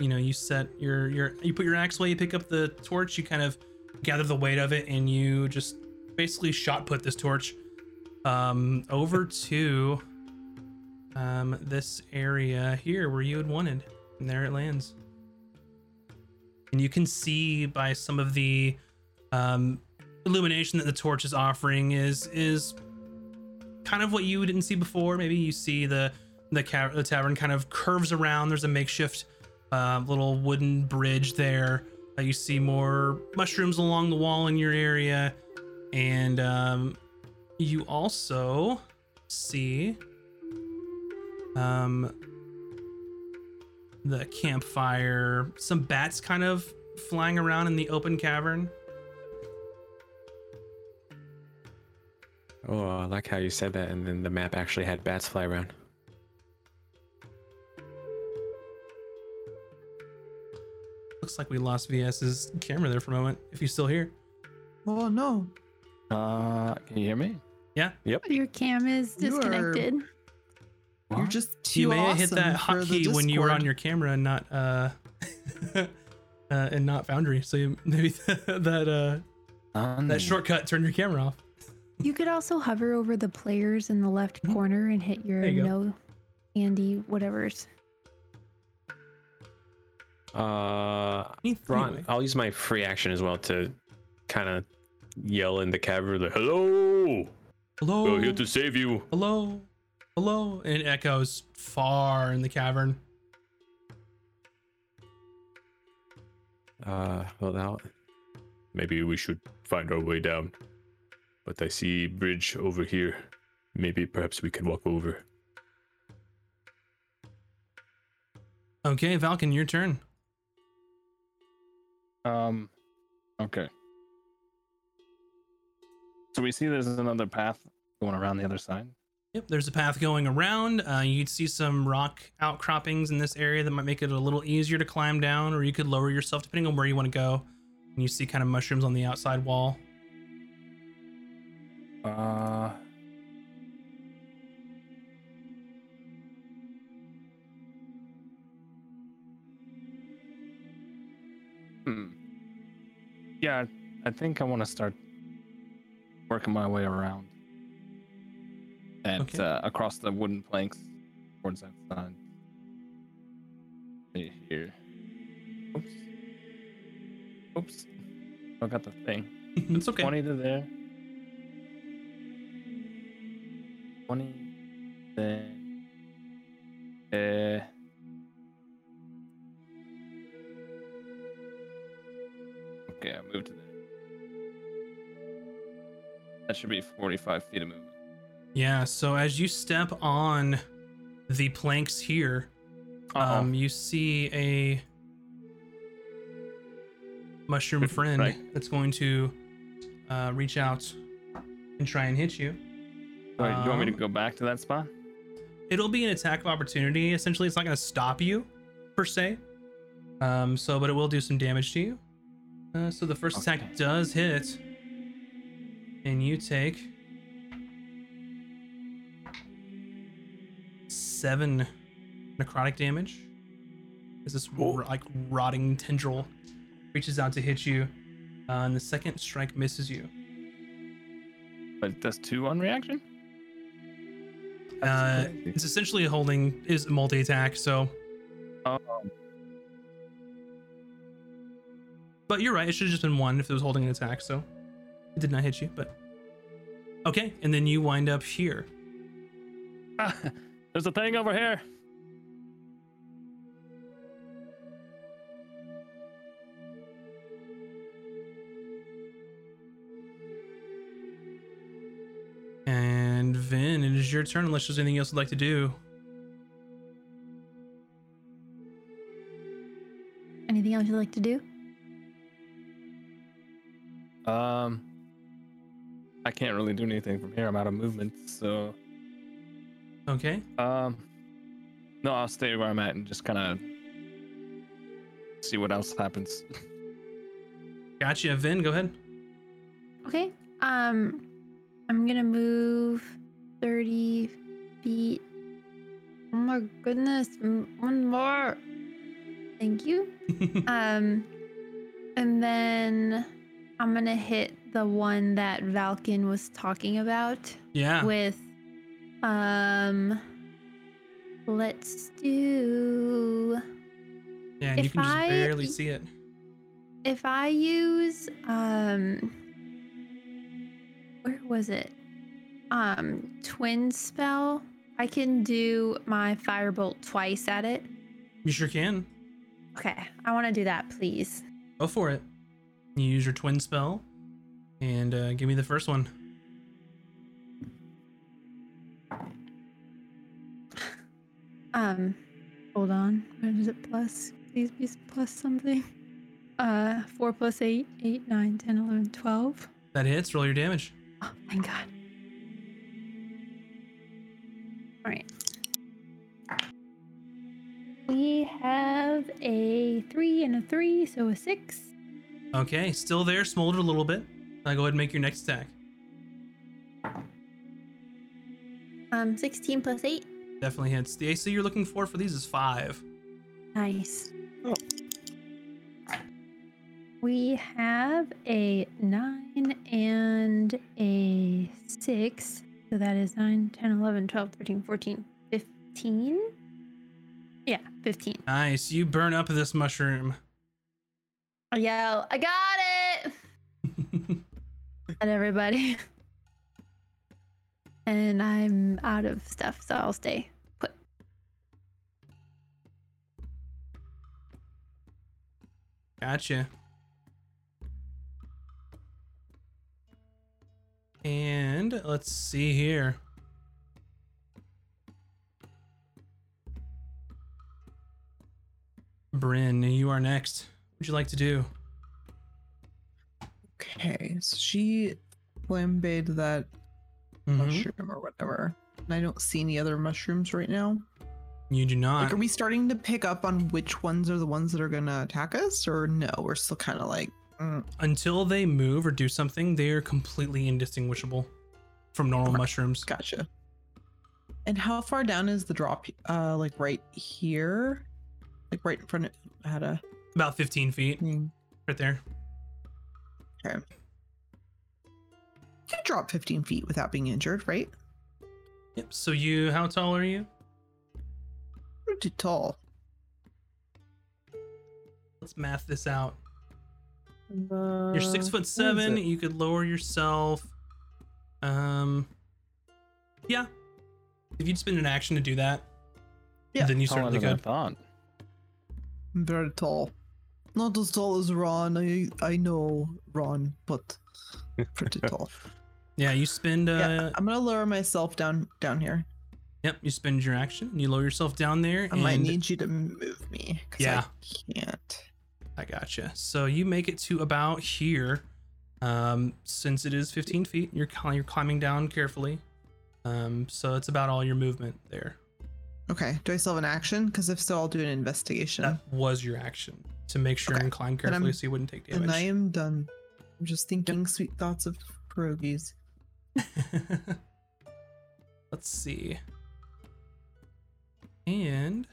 you know, you set your your you put your axe away, you pick up the torch, you kind of gather the weight of it, and you just basically shot put this torch um over to um this area here where you had wanted, and there it lands. And you can see by some of the um illumination that the torch is offering is is kind of what you didn't see before. Maybe you see the the, ca- the tavern kind of curves around. There's a makeshift uh, little wooden bridge there. Uh, you see more mushrooms along the wall in your area, and um, you also see um, the campfire. Some bats kind of flying around in the open cavern. Oh, I like how you said that, and then the map actually had bats fly around. Looks like we lost VS's camera there for a moment. If he's still here. Oh no. Uh, can you hear me? Yeah. Yep. Your cam is You are- disconnected. You're just too you may have hit that for the hotkey when you were on your camera and not uh uh, and not Foundry. So you, maybe that uh, Um, that shortcut turned your camera off. You could also hover over the players in the left Mhm. corner and hit your There you go. no Andy whatever's. Uh, Ron. I'll use my free action as well to kind of yell in the cavern, like, "Hello, Hello. we're here to save you." Hello. Hello. And it echoes far in the cavern. Uh, well, now Maybe we should find our way down. But I see bridge over here. Maybe perhaps we can walk over. Okay, Valken, your turn. Um. Okay. So we see there's another path going around the other side. Yep, there's a path going around. Uh, you'd see some rock outcroppings in this area that might make it a little easier to climb down, or you could lower yourself depending on where you want to go. And you see kind of mushrooms on the outside wall. Uh. Hmm. Yeah, I think I want to start working my way around and Okay. uh, across the wooden planks towards that side. See Here. Oops. Oops. I got the thing. it's okay. 20 to there. 20. Then. Uh. Okay, I moved to there. That should be 45 feet of movement. Yeah, so as you step on the planks here, um, you see a mushroom friend Right. that's going to uh, reach out and try and hit you. Wait, do you want me to um, go back to that spot? It'll be an attack of opportunity. Essentially, it's not going to stop you per se. Um, so, but it will do some damage to you. Uh, so the first attack does hit, and you take seven necrotic damage. As this r- like rotting tendril reaches out to hit you, uh, and the second strike misses you. But it does two on reaction? Uh, it's essentially holding is multi attack. So, Oh, but you're right. It should have just been one if it was holding an attack. So, it did not hit you. But okay, and then you wind up here. there's a thing over here. And Vin, it is your turn. Unless there's anything else you'd like to do. Anything else you'd like to do? Um, I can't really do anything from here. I'm out of movement, so Okay. um, no, I'll stay where I'm at and just kind of see what else happens. Gotcha. Vin, go ahead. Okay. Um, I'm gonna move 30 feet. Oh my goodness. One more. Thank you. Um, and then I'm gonna hit the one that Valken was talking about yeah. with, um, let's do. Yeah, and you can just I- barely see it. If I use um where was it? Um twin spell, I can do my firebolt twice at it. You sure can. Okay, I want to do that, please. Go for it. You use your twin spell, and uh, give me the first one. Um hold on. What is it plus? Please be plus something. Uh 4 plus 8, 8, 9, 10, 11, 12. That hits. Roll your damage. Oh, thank God. All right. We have a three and a three, so a six. Okay, still there, smoldered a little bit. Uh, go ahead and make your next attack. Um, 16 plus eight. Definitely hits. The AC you're looking for for these is five. Nice. we have a 9 and a 6. So that is 9, 10, 11, 12, 13, 14, 15. Yeah, 15. Nice. You burn up this mushroom. I yell, I got it! At everybody. And I'm out of stuff, so I'll stay put. Gotcha. And let's see here. Bryn, you are next. Would you like to do? Okay, so she flambéed that Mhm. mushroom or whatever. And I don't see any other mushrooms right now. You do not. Like, are we starting to pick up on which ones are the ones that are gonna attack us, or no? We're still kind of like, mm, Until they move or do something, they are completely indistinguishable from normal Okay. mushrooms. gotcha. And how far down is the drop? Uh, like right here, like right in front of. I had a About 15 feet, thing. right there. Okay. You can drop 15 feet without being injured, right? Yep. So you, how tall are you? Pretty tall. Let's math this out. Uh, You're six foot seven. You could lower yourself. Um, yeah. If you'd spend an action to do that, Yeah, then you Taller certainly than I could. thought. I'm very tall. Not as tall as Ron. I I know Ron, but pretty tall. Yeah, you spend. Uh, yeah, I'm gonna lower myself down down here. Yep, you spend your action. You lower yourself down there, I and might need you to move me. 'cause Yeah. I can't. I gotcha. So you make it to about here. Um, since it is 15 feet, you're you're climbing down carefully. Um, so it's about all your movement there. Okay. Do I still have an action? Because if so, I'll do an investigation. That was your action to make sure Okay. and climb carefully so you wouldn't take damage. and I am done. I'm just thinking sweet thoughts of pierogies. Let's see. And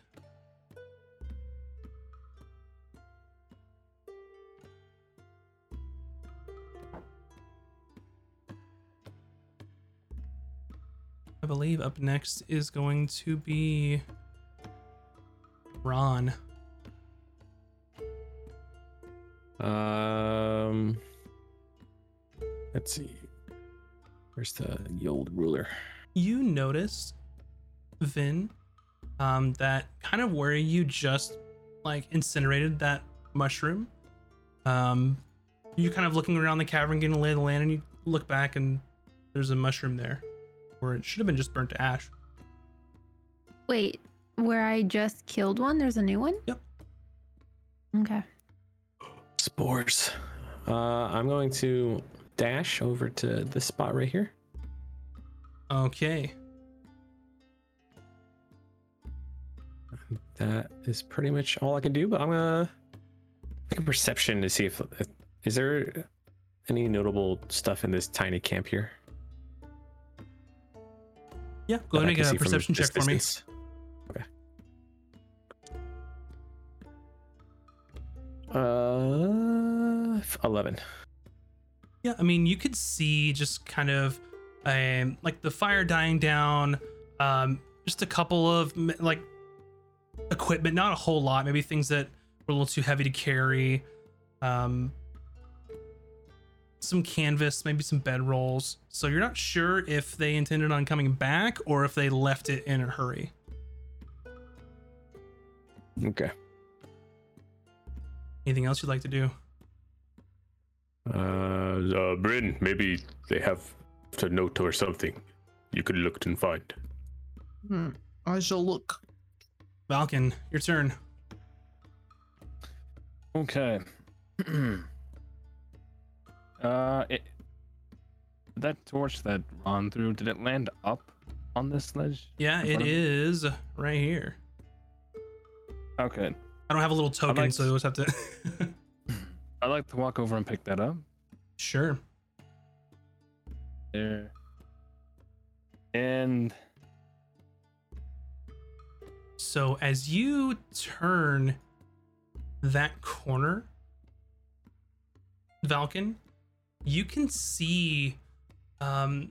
I believe up next is going to be Ron. Um, let's see. Where's the, the old ruler? you notice Vin um that kind of where you just like incinerated that mushroom um you kind of looking around the cavern getting a lay of the land and you look back and there's a mushroom there where it should have been just burnt to ash Wait, where I just killed one, there's a new one? Yep. Okay. Spores. Uh, I'm going to dash over to this spot right here. okay That is pretty much all I can do, but I'm gonna make a perception to see if is there any notable stuff in this tiny camp here. Yeah go ahead and make a perception check for me? Okay. Uh, eleven. Yeah, I mean, you could see just kind of um, like the fire dying down, um, just a couple of like equipment, not a whole lot, maybe things that were a little too heavy to carry, um, some canvas, maybe some bed rolls. So you're not sure if they intended on coming back or if they left it in a hurry. Okay. Anything else you'd like to do? Uh, uh, Bryn, maybe they have a note or something you could look and find. Hmm. I shall look. Valken, your turn. Okay. uh, it, that torch that Ron threw, did it land up on this ledge? Yeah, it is right here. Okay. I don't have a little token, like so I always have to. I'd like to walk over and pick that up. sure. There. And So as you turn that corner, Valken, you can see um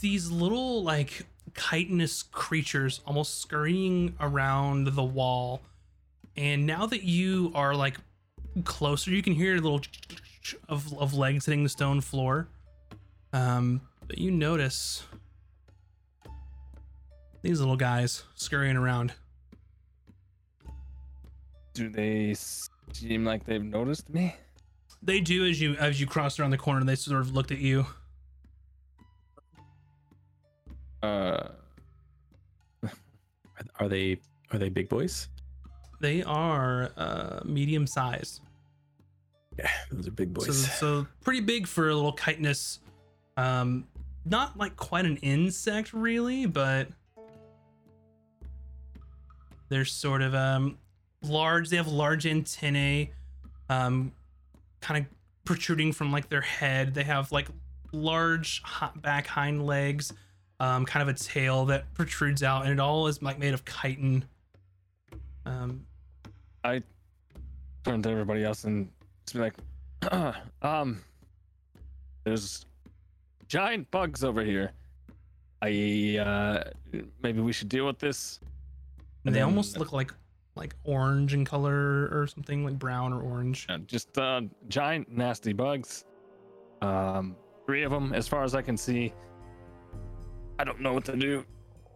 these little like chitinous creatures almost scurrying around the wall. And now that you are like closer, you can hear a little of, of legs hitting the stone floor. Um, but you notice these little guys scurrying around. Do they seem like they've noticed me? They do as you as you cross around the corner. They sort of looked at you. Uh, Are, they are they big boys? They are uh, medium sized, Yeah, those are big so, boys. so pretty big for a little chitinous. Um, not like quite an insect really, but they're sort of um large. They have large antennae, um, kind of protruding from like their head. They have like large back hind legs, um, kind of a tail that protrudes out, and it all is like made of chitin. Um, I turn to everybody else and just be like, um, there's giant bugs over here. I uh, maybe we should deal with this. And they then- almost look like like orange in color or something like brown or orange. Uh, just uh, giant nasty bugs. Um, three of them, as far as I can see. I don't know what to do,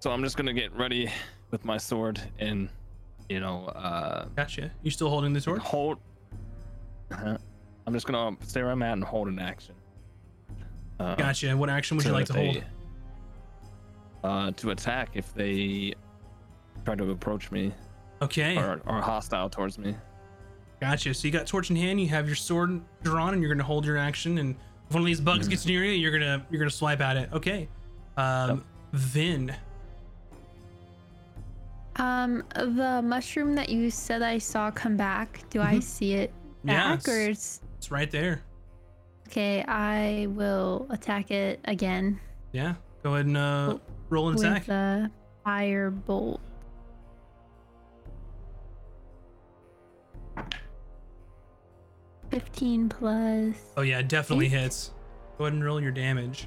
so I'm just gonna get ready with my sword and, you know, uh, Gotcha. You still holding the sword? hold. Uh-huh. I'm just gonna stay where I'm at and hold an action. Uh, Gotcha. What action would you like to that hold? Uh, to attack if they try to approach me Okay. or are hostile towards me. Gotcha. So you got torch in hand. You have your sword drawn, and you're gonna hold your action. And if one of these bugs Mhm. gets near you, you're gonna you're gonna swipe at it. Okay. Um, Vin. Um, the mushroom that you said I saw come back, do I Mhm. see it Yeah, back or it's, it's it's right there. okay? I will attack it again Yeah. Go ahead and uh, roll an attack. with a fire bolt. Fifteen plus Oh yeah, it definitely Eight. hits. Go ahead and roll your damage.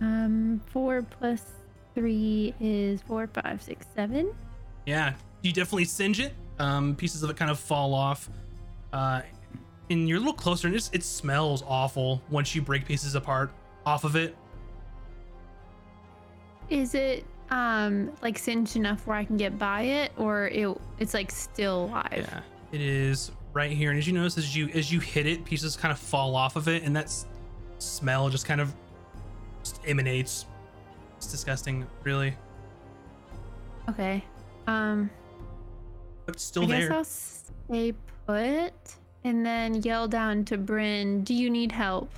um four plus three is four, five, six, seven. Yeah, you definitely singe it. Um, pieces of it kind of fall off. Uh, and you're a little closer, and it's, it smells awful once you break pieces apart off of it. Is it um like singed enough where I can get by it, or it it's like still alive? Yeah, it is right here. And as you notice, as you as you hit it, pieces kind of fall off of it, and that s- smell just kind of just emanates. It's disgusting, really, Okay. Um, but it's still I guess. I'll stay put and then yell down to Bryn, "Do you need help?"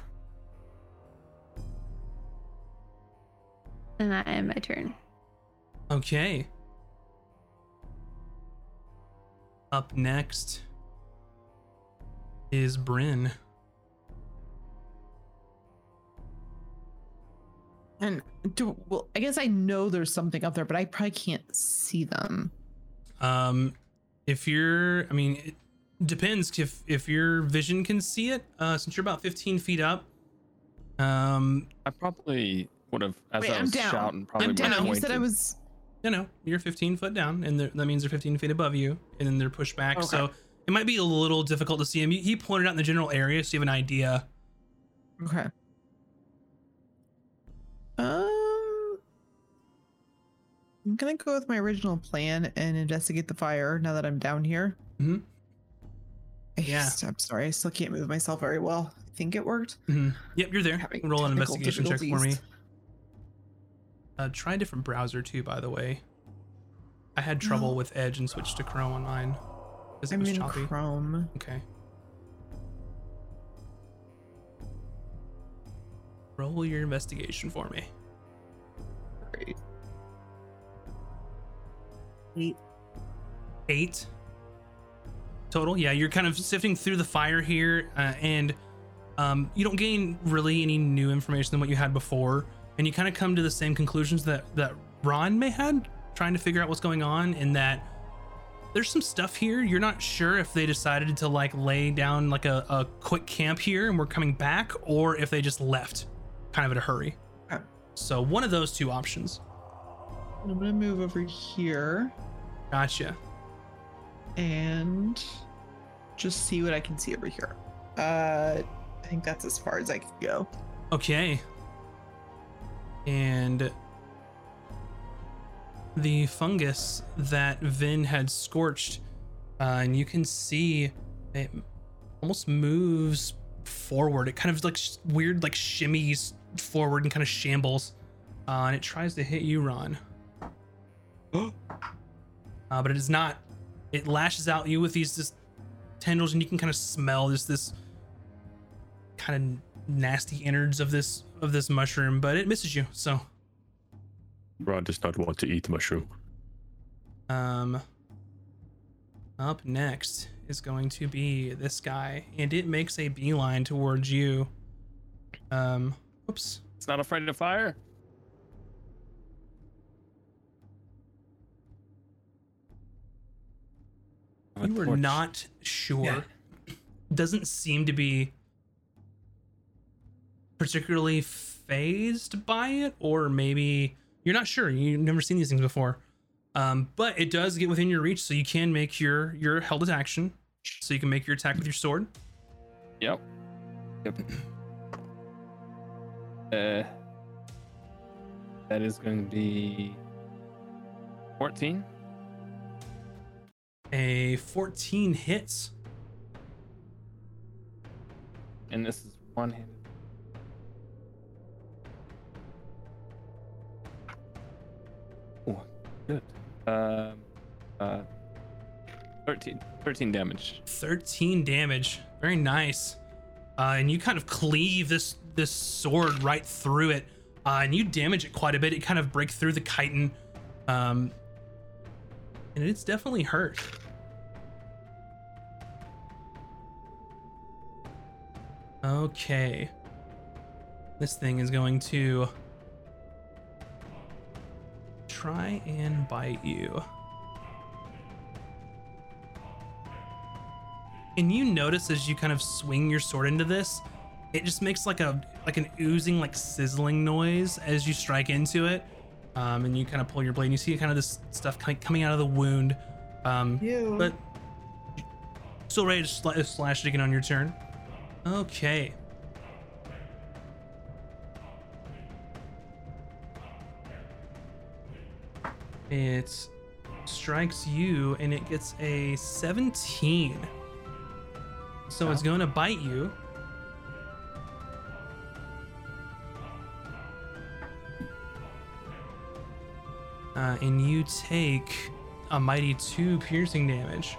And I end my turn. Okay. Up next is Bryn. And do well, I guess I know there's something up there, but I probably can't see them. Um, if you're, I mean, it depends if if your vision can see it. Uh, since you're about 15 feet up. Um, I probably would have, as Wait, I I'm was down. shouting, probably I'm down. You said I was. You know, you're 15 foot down, and that means they're 15 feet above you, and then they're pushed back. Okay. So it might be a little difficult to see him. He- pointed out in the general area, so you have an idea. Okay. Um, I'm gonna go with my original plan and investigate the fire now that I'm down here. I Yeah. just- I'm sorry, I still can't move myself very well. I think it worked. Mhm. Yep, you're there. Roll an investigation check for me. Difficulties. Uh, try a different browser too, by the way. I had trouble No. with Edge and switched to Chrome on mine. 'cause it I'm was in choppy. Chrome. Okay. Roll your investigation for me. Great. Eight. Eight. Total. Yeah, you're kind of sifting through the fire here, uh, and um, you don't gain really any new information than what you had before, and you kind of come to the same conclusions that that Ron may had trying to figure out what's going on. In that there's some stuff here. You're not sure if they decided to like lay down like a, a quick camp here and we're coming back, or if they just left, kind of in a hurry. Okay. So one of those two options. I'm gonna move over here Gotcha. and just see what I can see over here. Uh, I think that's as far as I can go. Okay. And the fungus that Vin had scorched, uh, and you can see it almost moves forward. It kind of like sh- weird, like shimmies forward and kind of shambles. Uh, and it tries to hit you, Ron. uh, but it is not. It lashes out at you with these just tendrils, and you can kind of smell this this kind of nasty innards of this of this mushroom, but it misses you. So, Ron does not want to eat mushroom. um, up next is going to be this guy, and it makes a beeline towards you. Um, oops. It's not afraid of fire. You were not sure. Doesn't seem to be particularly fazed by it, or maybe you're not sure. You've never seen these things before. Um, but it does get within your reach, so you can make your your held action. So you can make your attack with your sword. Yep. Yep. Uh, that is going to be 14. A 14 hits. And this is one handed. Um, uh, 13, 13 damage. 13 damage. Very nice. Uh, and you kind of cleave this this sword right through it, uh, and you damage it quite a bit. It kind of breaks through the chitin, um, and it's definitely hurt. Okay, this thing is going to try and bite you. and you notice as you kind of swing your sword into this it just makes like a like an oozing like sizzling noise as you strike into it um, and you kind of pull your blade and you see kind of this stuff kind of coming out of the wound um, Ew. but still ready to sla- slash it again on your turn okay it strikes you and it gets a 17 so it's going to bite you. Uh, and you take a mighty two piercing damage.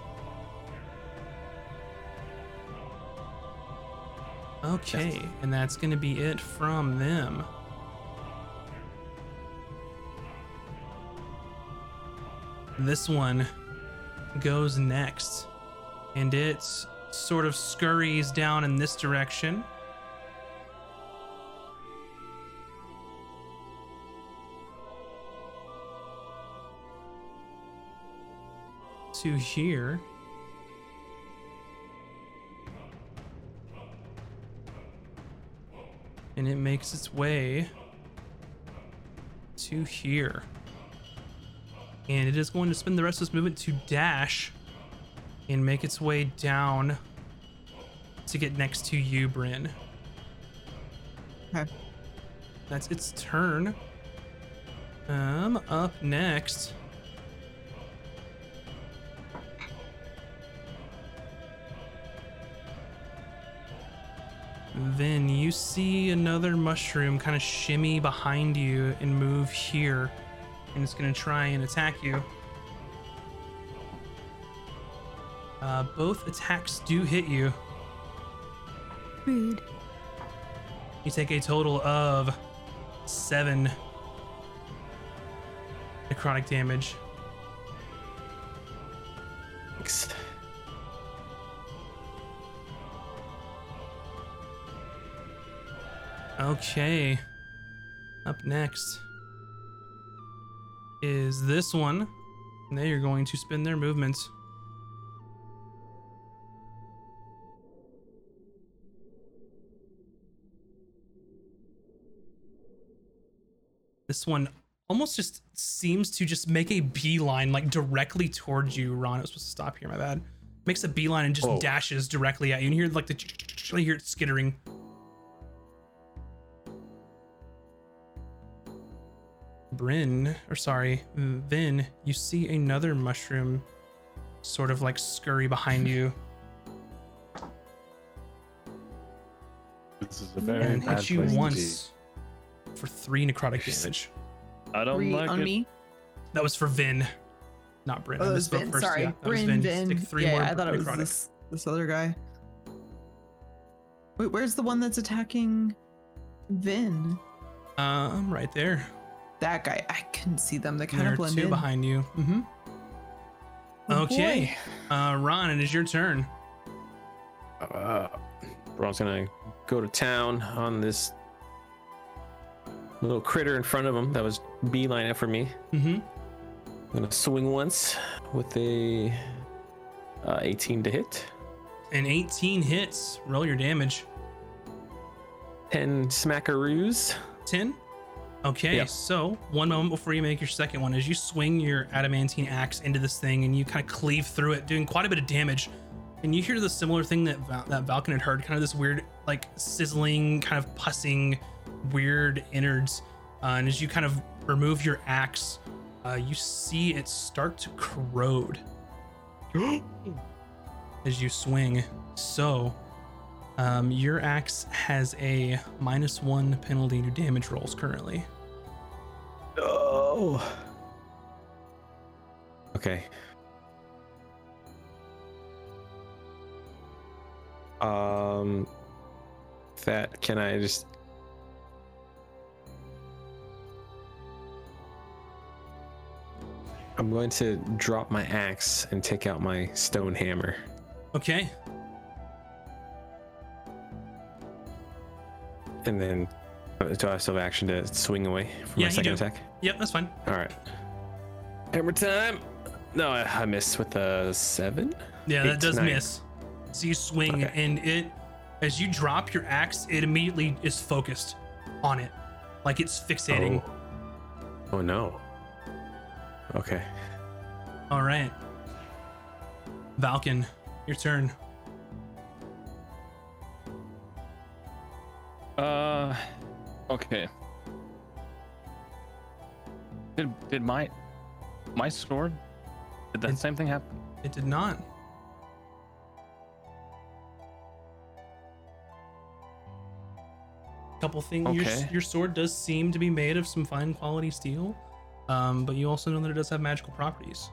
Okay, and that's going to be it from them. This one goes next, and it sort of scurries down in this direction. To here. And it makes its way to here. And it is going to spend the rest of its movement to dash and make its way down to get next to you, Bryn. Okay. That's its turn. Um, up next. Then you see another mushroom kind of shimmy behind you and move here. And it's going to try and attack you. Uh, both attacks do hit you. Rude. You take a total of seven necrotic damage. Thanks. Okay. Up next is this one. And they are going to spin their movements. This one almost just seems to just make a beeline like directly towards you, Ron. It was supposed to stop here, my bad. Makes a beeline and just Oh. dashes directly at you. And you hear like the you hear it skittering. Bryn, or sorry, Vin, you see another mushroom sort of like scurry behind you This is a very and bad hit you place to once for three necrotic damage. I don't Three like on it. me. That was for Vin, not Bryn. Oh, I that was misspoke Vin. first. Sorry, Yeah, that was Bryn. Vin. Vin. Stick three yeah, more I thought it was necrotic. this this other guy. Wait, where's the one that's attacking Vin? Um, right there. That guy. I couldn't see them. They kind There of are blend two in. behind you. Mm-hmm. Oh, Okay, uh, Ron, it is your turn. Uh, Ron's gonna go to town on this little critter in front of him that was beeline for me. Mm-hmm. I'm gonna swing once with a uh, 18 to hit, And 18 hits. Roll your damage. 10 smackaroos. 10. Okay, so one moment before you make your second one, as you swing your adamantine axe into this thing and you kind of cleave through it, doing quite a bit of damage, and you hear the similar thing that Val- that Valken had heard, kind of this weird, like sizzling, kind of pussing, weird innards. Uh, and as you kind of remove your axe, uh, you see it start to corrode as you swing. So, um, your axe has a minus one penalty to damage rolls currently. Oh. Okay. Um, that can I just? I'm going to drop my axe and take out my stone hammer. Okay. And then, do I still have action to swing away from Yeah, my second do. attack? Yep, that's fine. All right. Hammer time. No, I, I missed with a seven. Yeah, Eight that does nine. miss. So you swing, Okay. and it, as you drop your axe, it immediately is focused on it, like it's fixating. Oh. oh no. Okay. All right. Valken, your turn. Uh, okay. Did did my my sword? Did that It- same thing happen? It did not. Couple things. Your, Okay. your sword does seem to be made of some fine quality steel, um, but you also know that it does have magical properties.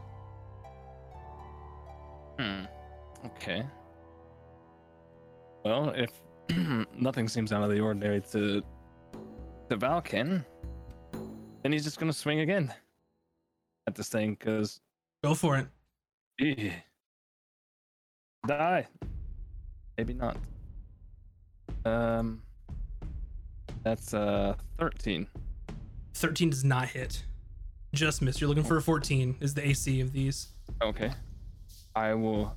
Hmm. Okay. Well, if nothing seems out of the ordinary to to Valken, then he's just gonna swing again at this thing, cause Go for it. die. Maybe not. Um, that's uh thirteen. 13 does not hit. Just miss. You're looking for a 14 is the AC of these. Okay. I will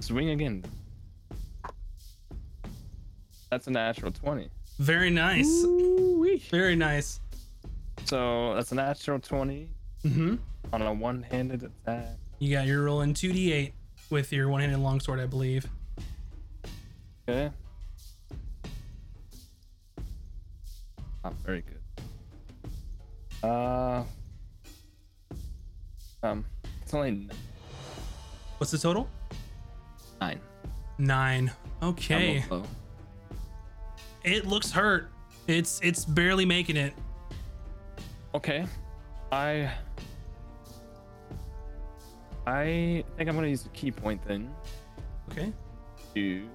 swing again. That's a natural 20. Very nice. Very nice. So that's a natural 20 Mm-hmm. on a one handed attack. You got your rolling 2d8 with your one-handed longsword, I believe. Okay. Not very good. Uh. Um, it's only n- What's the total? nine. Nine. Okay. It looks hurt. It's it's barely making it. Okay. I. I think I'm gonna use the ki point then. Okay. to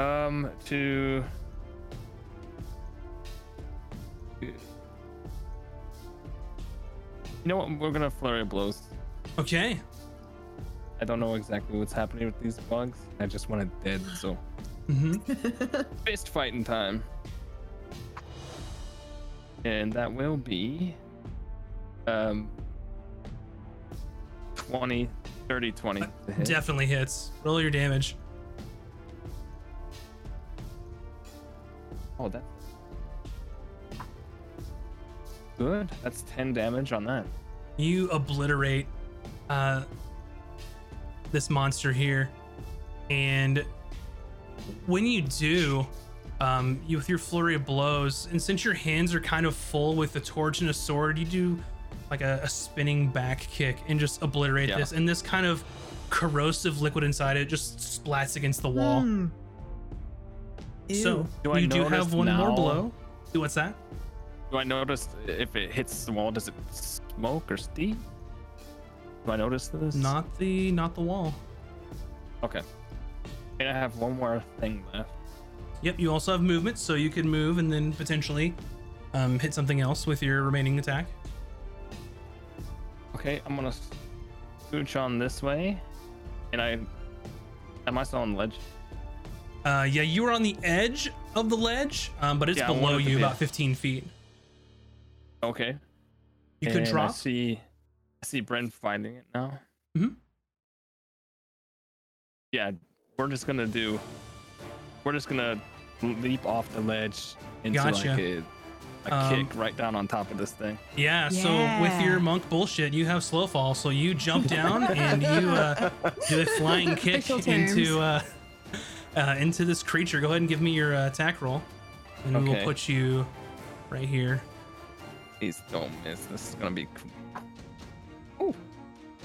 um to you know what we're gonna flurry blows Okay. I don't know exactly what's happening with these bugs i just want it dead so Mm-hmm. fist fighting time And that will be um 20, 30, 20 hit. Definitely hits. Roll your damage. Oh, that. Good. That's 10 damage on that. You obliterate uh, this monster here, and when you do, um, you with your flurry of blows, and since your hands are kind of full with the torch and a sword, you do like a, a spinning back kick and just obliterate Yeah. this. And this kind of corrosive liquid inside it just splats against the wall. Hmm. So Ew. Do I you do have notice one more blow. What's that? Do I notice if it hits the wall, does it smoke or steam? I notice this? Not the not the wall. Okay. And I have one more thing left. Yep, you also have movement, so you can move and then potentially um, hit something else with your remaining attack. Okay, I'm gonna scooch on this way. And I. Am I still on the ledge? Uh, yeah, you are on the edge of the ledge, um, but it's Yeah, below you about 15 feet. Okay. You could and I drop. see, I see Brent finding it now. Mhm. Yeah, we're just gonna do. We're just gonna leap off the ledge into Gotcha. like a, a Um, kick right down on top of this thing. Yeah, so with your monk bullshit, you have slow fall, so you jump down and you uh, do a flying kick into uh, uh, into this creature. Go ahead and give me your uh, attack roll, and we will put you right here. Please don't miss. This is gonna be.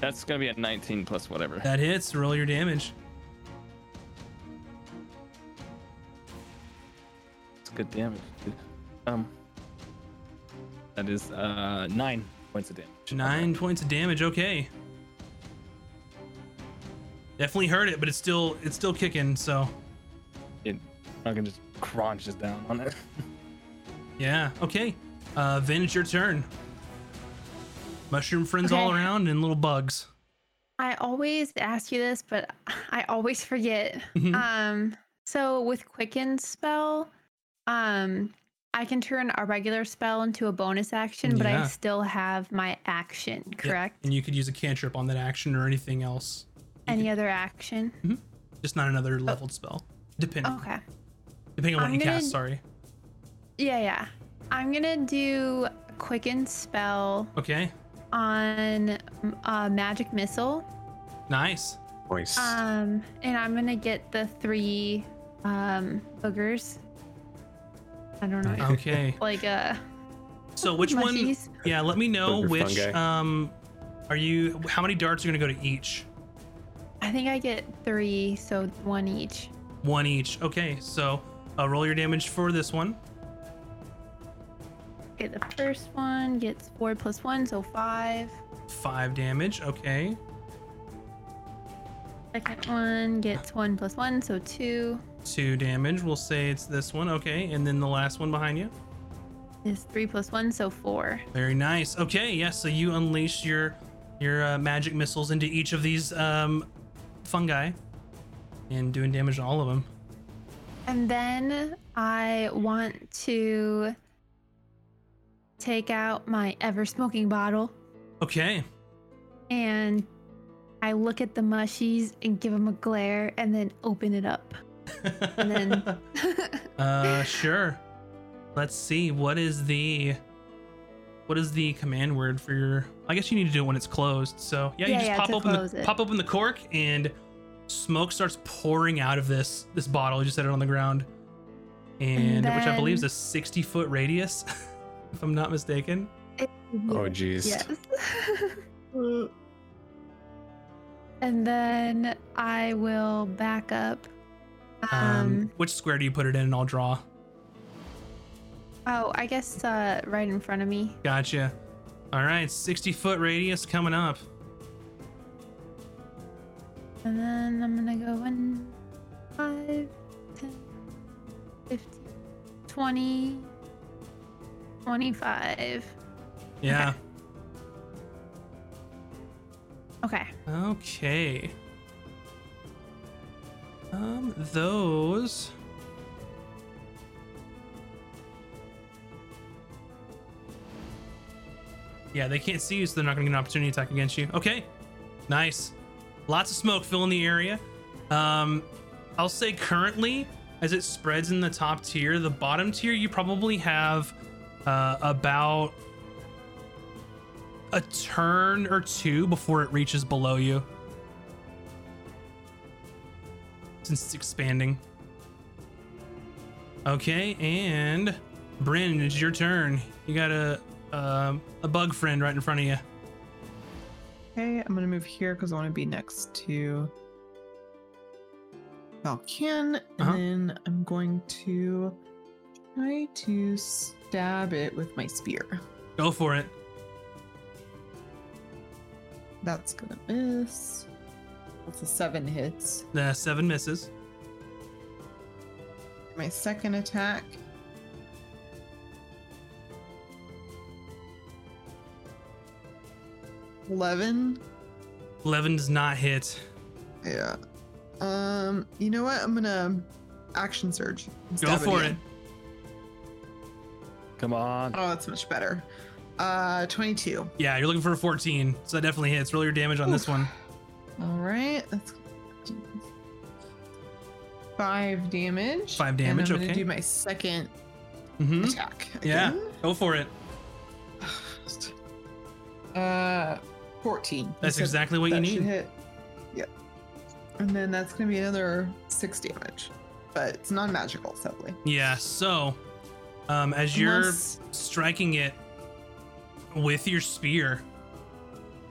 That's gonna be a 19 plus whatever. That hits. Roll your damage. It's good damage. dude. Um. That is uh nine points of damage. Nine points of damage. Okay. Definitely hurt it, but it's still it's still kicking. So It, I can just crunches down on it. yeah. Okay. Uh, Vin, it's your turn. Mushroom friends all around and little bugs. I always ask you this, but I always forget. Mhm. Um, so with Quicken spell, um, I can turn a regular spell into a bonus action, but Yeah. I still have my action, correct? And you could use a cantrip on that action or anything else. You Any could- other action? just not another leveled spell. Depending Okay. depending on what I'm you gonna cast. Sorry. Yeah, yeah. I'm gonna do Quicken spell Okay. On uh, magic missile. Nice. Nice. Um, and I'm gonna get the three um boogers. I don't know. Okay. Like uh So which one? Yeah. Let me know Booger which. fungi. Um, are you? How many darts are gonna go to each? I think I get three, so one each. One each. Okay. So uh, roll your damage for this one. Okay, the first one gets four plus one, so five. Five damage. Okay. Second one gets one plus one, so two. Two damage. We'll say it's this one. Okay. And then the last one behind you. Is three plus one, so four. Very nice. Okay, yes. so you unleash your your uh, magic missiles into each of these um, fungi, and doing damage to all of them. And then I want to take out my ever smoking bottle Okay. and I look at the mushies and give them a glare and then open it up. And then uh, sure. Let's see. What is the what is the command word for your? I guess you need to do it when it's closed. So yeah, you just yeah, pop open the it. pop open the cork and smoke starts pouring out of this this bottle. You just set it on the ground, and, which I believe is a sixty foot radius, if I'm not mistaken. oh jeez. yes. Uh, and then I will back up. Um, Um, which square do you put it in? And I'll draw. oh, I guess uh, right in front of me. Gotcha. All right, 60 foot radius coming up. And then I'm gonna go in 5, 10, 15, 20, 25. Yeah. Okay. Okay. Um, those. Yeah, they can't see you, so they're not going to get an opportunity to attack against you. Okay, nice. Lots of smoke filling the area. Um, I'll say currently, as it spreads in the top tier, the bottom tier, you probably have uh, about a turn or two before it reaches below you. Since it's expanding. Okay, and Bryn, it's your turn. You got a um a bug friend right in front of you. Okay, I'm gonna move here because I want to be next to Valken, and Uh-huh. then I'm going to try to stab it with my spear. Go for it. That's gonna miss. That's a seven hits. The seven misses. My second attack. Eleven. Eleven does not hit. Yeah. Um. You know what? I'm gonna action surge. Go for it. Come on. Oh, that's much better. Uh, 22. Yeah, you're looking for a 14, so that definitely hits. Roll your damage on this one. All right, that's five damage. Five and damage, I'm gonna okay. do my second hmm attack. Yeah, go for it. Uh, 14. That's said exactly what you that should need. Hit. Yep. And then that's gonna be another six damage, but it's non-magical, sadly. Yeah, so um, as you're striking it with your spear,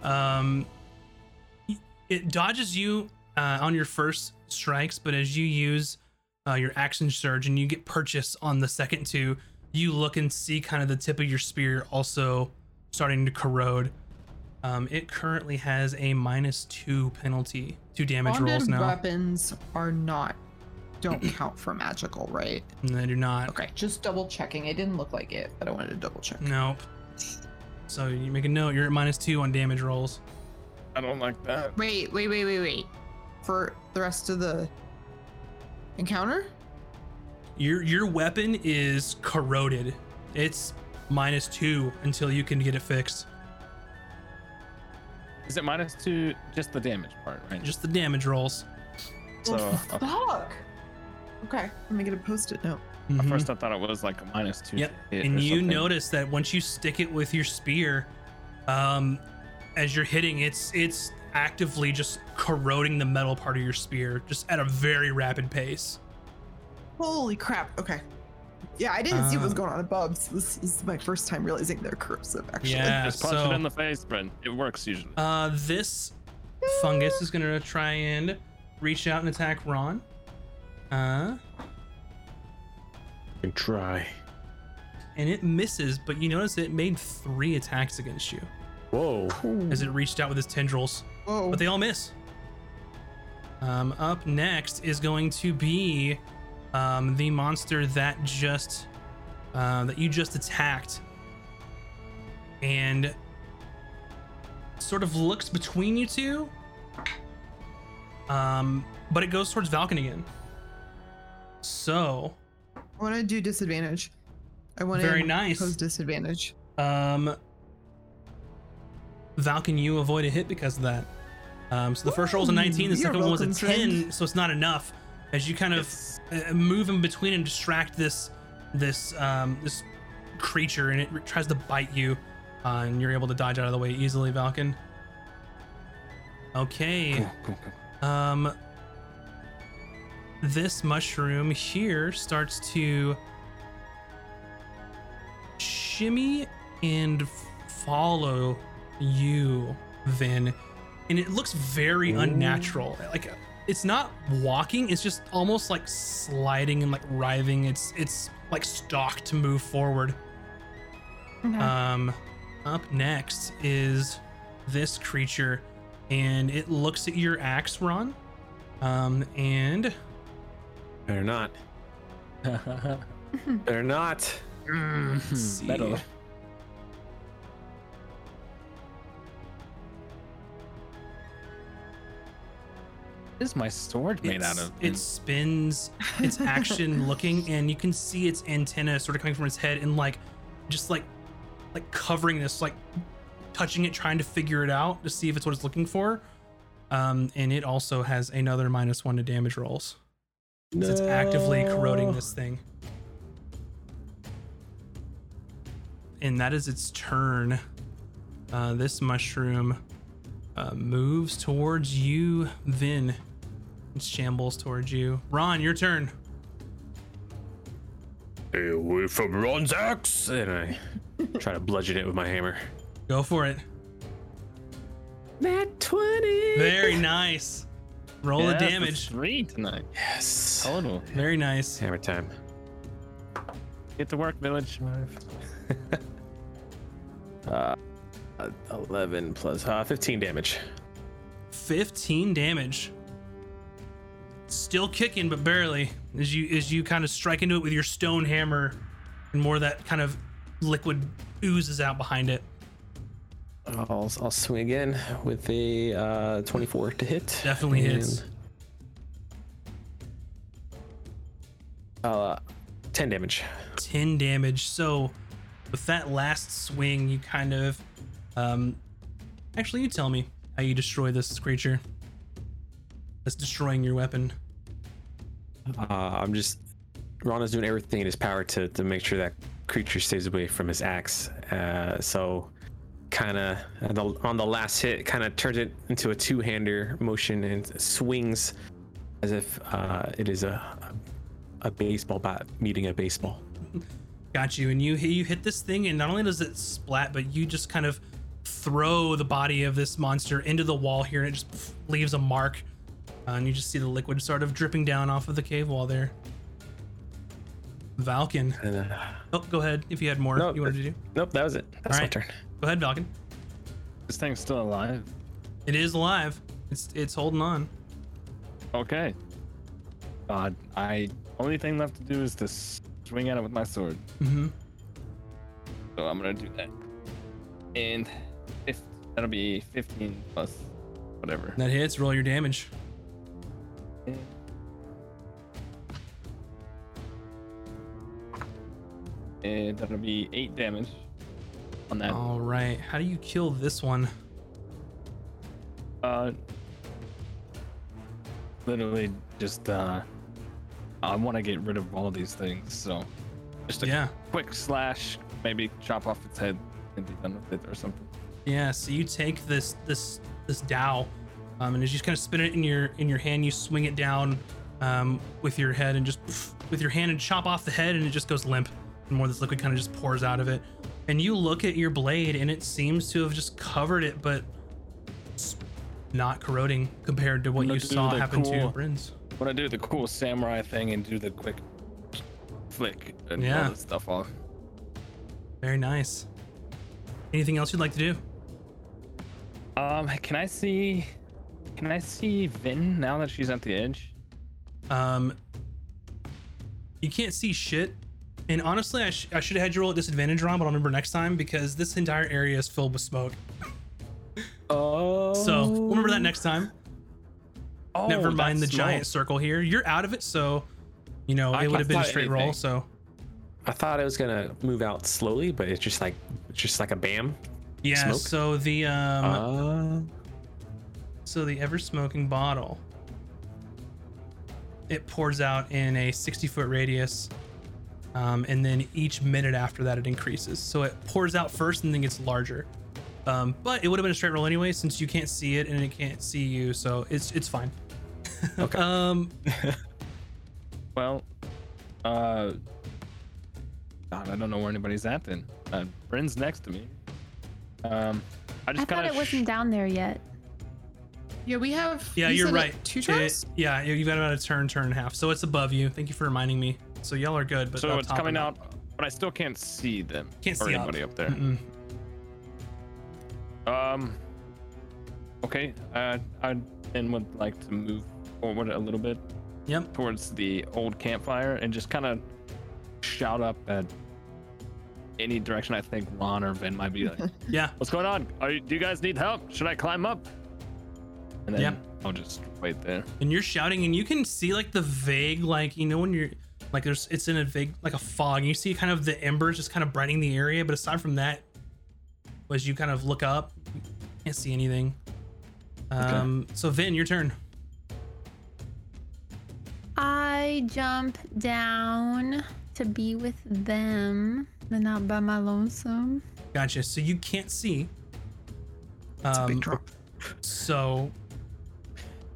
um, it dodges you uh, on your first strikes, but as you use uh, your action surge and you get purchase on the second two, you look and see kind of the tip of your spear also starting to corrode. Um, it currently has a minus two penalty to damage rolls now. weapons are not don't count for magical, right? And they do not. Okay, just double checking. It didn't look like it, but I wanted to double check. Nope. So you make a note. You're at minus two on damage rolls. I don't like that. Wait, wait, wait, wait, wait. For the rest of the encounter? Your your weapon is corroded. It's minus two until you can get it fixed. Is it minus two? Just the damage part, right? Just the damage rolls. so Well, uh, fuck. Okay, let me get a post-it note. at Mhm. first I thought it was like a minus two. Yep. hit And you something. notice that once you stick it with your spear, um, as you're hitting, it's it's actively just corroding the metal part of your spear, just at a very rapid pace. Holy crap. Okay. Yeah, I didn't see what was Uh, going on above. So this is my first time realizing they're corrosive, actually. Yeah. Just punch so- it in the face, Brent. It works usually. Uh, this fungus is gonna try and reach out and attack Ron. Uh, can try. and it misses, but you notice it made three attacks against you Whoa. as it reached out with its tendrils, Whoa. but they all miss. Um, up next is going to be um, the monster that just uh, that you just attacked, and sort of looks between you two. Um, but it goes towards Valken again. So, I want to do disadvantage. I want to Very nice. pose disadvantage. Um, Valken, you avoid a hit because of that. Um, so the first roll was a 19, the second you're one was a 10, friend. so it's not enough. As you kind of uh, move in between and distract this this um, this creature, and it tries to bite you, uh, and you're able to dodge out of the way easily, Valken. Okay. Cool, cool, cool. Um, this mushroom here starts to shimmy and follow you, Vin, and it looks very unnatural. Like it's not walking; it's just almost like sliding and like writhing. It's it's like stock to move forward. Um, up next is this creature, and it looks at your axe, Ron. Um, and Better not. Better not. let's see. Metal. What is my sword made out of? It spins its action looking, and you can see its antenna sort of coming from its head and like just like like covering this like touching it, trying to figure it out to see if it's what it's looking for. Um, and it also has another minus one to damage rolls. 'Cause It's actively corroding this thing. And that is its turn. Uh, this mushroom uh, moves towards you, Vin. It shambles towards you. Ron, your turn. Stay away from Ron's axe. And I try to bludgeon it with my hammer. Go for it. Nat 20. Very nice. Roll the damage. Three tonight. Yes. Total. Very nice. Hammer time. Get to work, village. Uh, 11 plus uh, 15 damage. 15 damage. Still kicking, but barely. As you as you kind of strike into it with your stone hammer, and more of that kind of liquid oozes out behind it. I'll, I'll swing again with a uh, 24 to hit. Definitely hits. Uh, 10 damage. 10 damage. So, with that last swing, you kind of. Um, actually, you tell me how you destroy this creature. That's destroying your weapon. Uh, I'm just. Ron is doing everything in his power to, to make sure that creature stays away from his axe. Uh, so, kind of on the, on the last hit, kind of turns it into a two hander motion and swings as if uh, it is a, a baseball bat meeting a baseball. Got you, and you you hit this thing, and not only does it splat, but you just kind of throw the body of this monster into the wall here, and it just leaves a mark, uh, and you just see the liquid sort of dripping down off of the cave wall there. Valken. Uh, Oh, go ahead if you had more you wanted to do. nope, that was it. That's my turn. Go ahead, Valken. This thing's still alive. It is alive. It's it's holding on. Okay. Uh, I only thing left to do is to swing at it with my sword. Mm-hmm. So I'm gonna do that. And if that'll be 15 plus whatever. That hits. Roll your damage. And that'll be eight damage on that. All right. How do you kill this one? Uh, literally just uh, I want to get rid of all of these things. So just a Yeah. quick slash, maybe chop off its head and be done with it or something. Yeah, so you take this this this Dow, um, and as you just kind of spin it in your in your hand, you swing it down um, with your head and just pff, with your hand and chop off the head, and it just goes limp, and more of this liquid kind of just pours out of it. And you look at your blade, and it seems to have just covered it, but it's not corroding compared to what you saw happen to cool- Bryn's. Want to do the cool samurai thing and do the quick flick and Yeah. all stuff off. Very nice. Anything else you'd like to do? Um, can I see? Can I see Vin now that she's at the edge? Um, you can't see shit. And honestly, I, sh- I should have had you roll at disadvantage, Ron, but I'll remember next time because this entire area is filled with smoke. Oh. So we'll remember that next time. Oh, Never mind the giant circle here. You're out of it, so you know I it would have been a thought straight roll. anything. So I thought it was gonna move out slowly, but it's just like it's just like a bam. yeah. Smoke? So the um, Uh, so the ever smoking bottle, it pours out in a 60 foot radius. Um, and then each minute after that, it increases. So it pours out first and then gets larger. Um, but it would have been a straight roll anyway, since you can't see it and it can't see you. So it's it's fine. Okay. um, Well, uh, God, I don't know where anybody's at then. Uh, Bryn's next to me. Um, I I just thought it of wasn't down there yet. Yeah, we have. yeah, you you're right. like, Two It- turns. yeah, you've got about a turn, turn and a half. So it's above you. Thank you for reminding me. So y'all are good, but so it's coming out, but I still can't see them Can't or see anybody up, there. Mm-mm. Um. Okay. Uh, I then would like to move forward a little bit Yep. towards the old campfire and just kind of shout up at any direction I think Ron or Vin might be like, Yeah. "What's going on? Are you, do you guys need help? Should I climb up?" And then Yeah. I'll just wait there. and you're shouting and you can see like the vague like you know when you're like there's it's in a big like a fog and you see kind of the embers just kind of brightening the area but aside from that as you kind of look up, you can't see anything. Um, so Vin, your turn. I jump down to be with them and not by my lonesome. Gotcha. So you can't see. It's a Um, big drop. So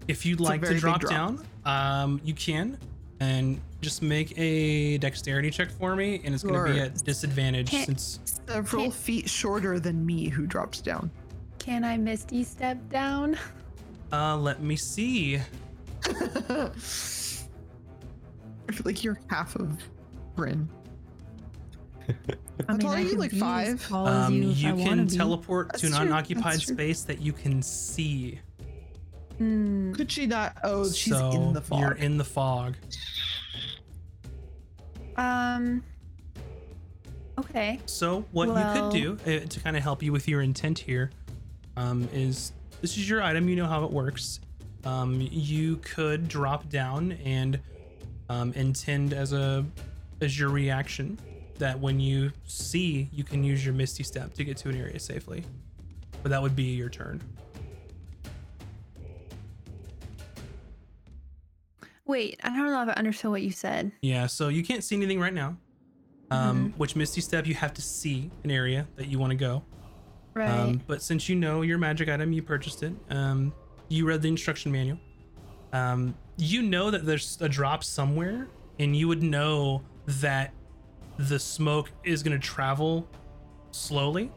if you'd a like to drop drop. down, um, you can. And just make a dexterity check for me, and it's going to be Sure. at disadvantage Can't- since Several can't- feet shorter than me who drops down. Can I misty step down? uh let me see. I feel like you're half of Bryn. I How tall are you, could like be as five? tall as Um, you, if you I wanna can be. teleport to an That's true, unoccupied that's true. space that you can see. Hmm. Could she not? Oh, she's so in the fog. You're in the fog. Um. Okay. So what Well- you could do uh, to kind of help you with your intent here um, is this is your item. You know how it works. Um, you could drop down and um, intend as a as your reaction that when you see, you can use your Misty Step to get to an area safely. But that would be your turn. Wait, I don't know if I understood what you said. Yeah. So you can't see anything right now. Um, Which Misty Step you have to see an area that you want to go. Right. Um, but since you know your magic item, you purchased it. Um, you read the instruction manual. Um, you know that there's a drop somewhere, and you would know that the smoke is going to travel slowly.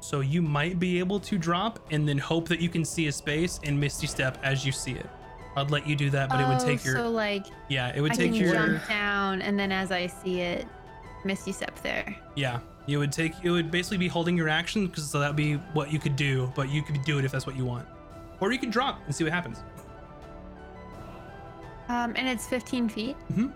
So you might be able to drop and then hope that you can see a space and misty step as you see it. I'd let you do that, but it would Oh, take your So like yeah, it would I take can your jump down and then as I see it, misty step there. Yeah, you would take it would basically be holding your action because so that'd be what you could do, but you could do it if that's what you want, or you could drop and see what happens. Um, and it's 15 feet. Mhm.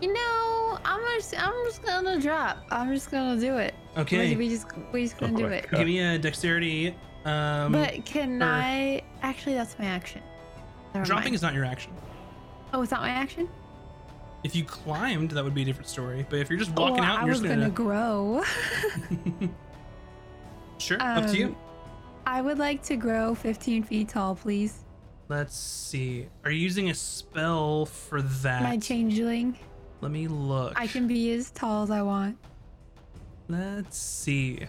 You know, I'm just I'm just gonna drop. I'm just gonna do it. Okay, We, we just we just gonna Oh do it. God. give me a dexterity. Um, but can or- I? Actually, that's my action. Never dropping mind. is not your action. Oh, it's not my action. If you climbed, that would be a different story. But if you're just walking oh, out, I you're was just gonna gonna, grow. sure, up to you. Um, I would like to grow 15 feet tall, please. Let's see. Are you using a spell for that? My changeling. Let me look. I can be as tall as I want. Let's see.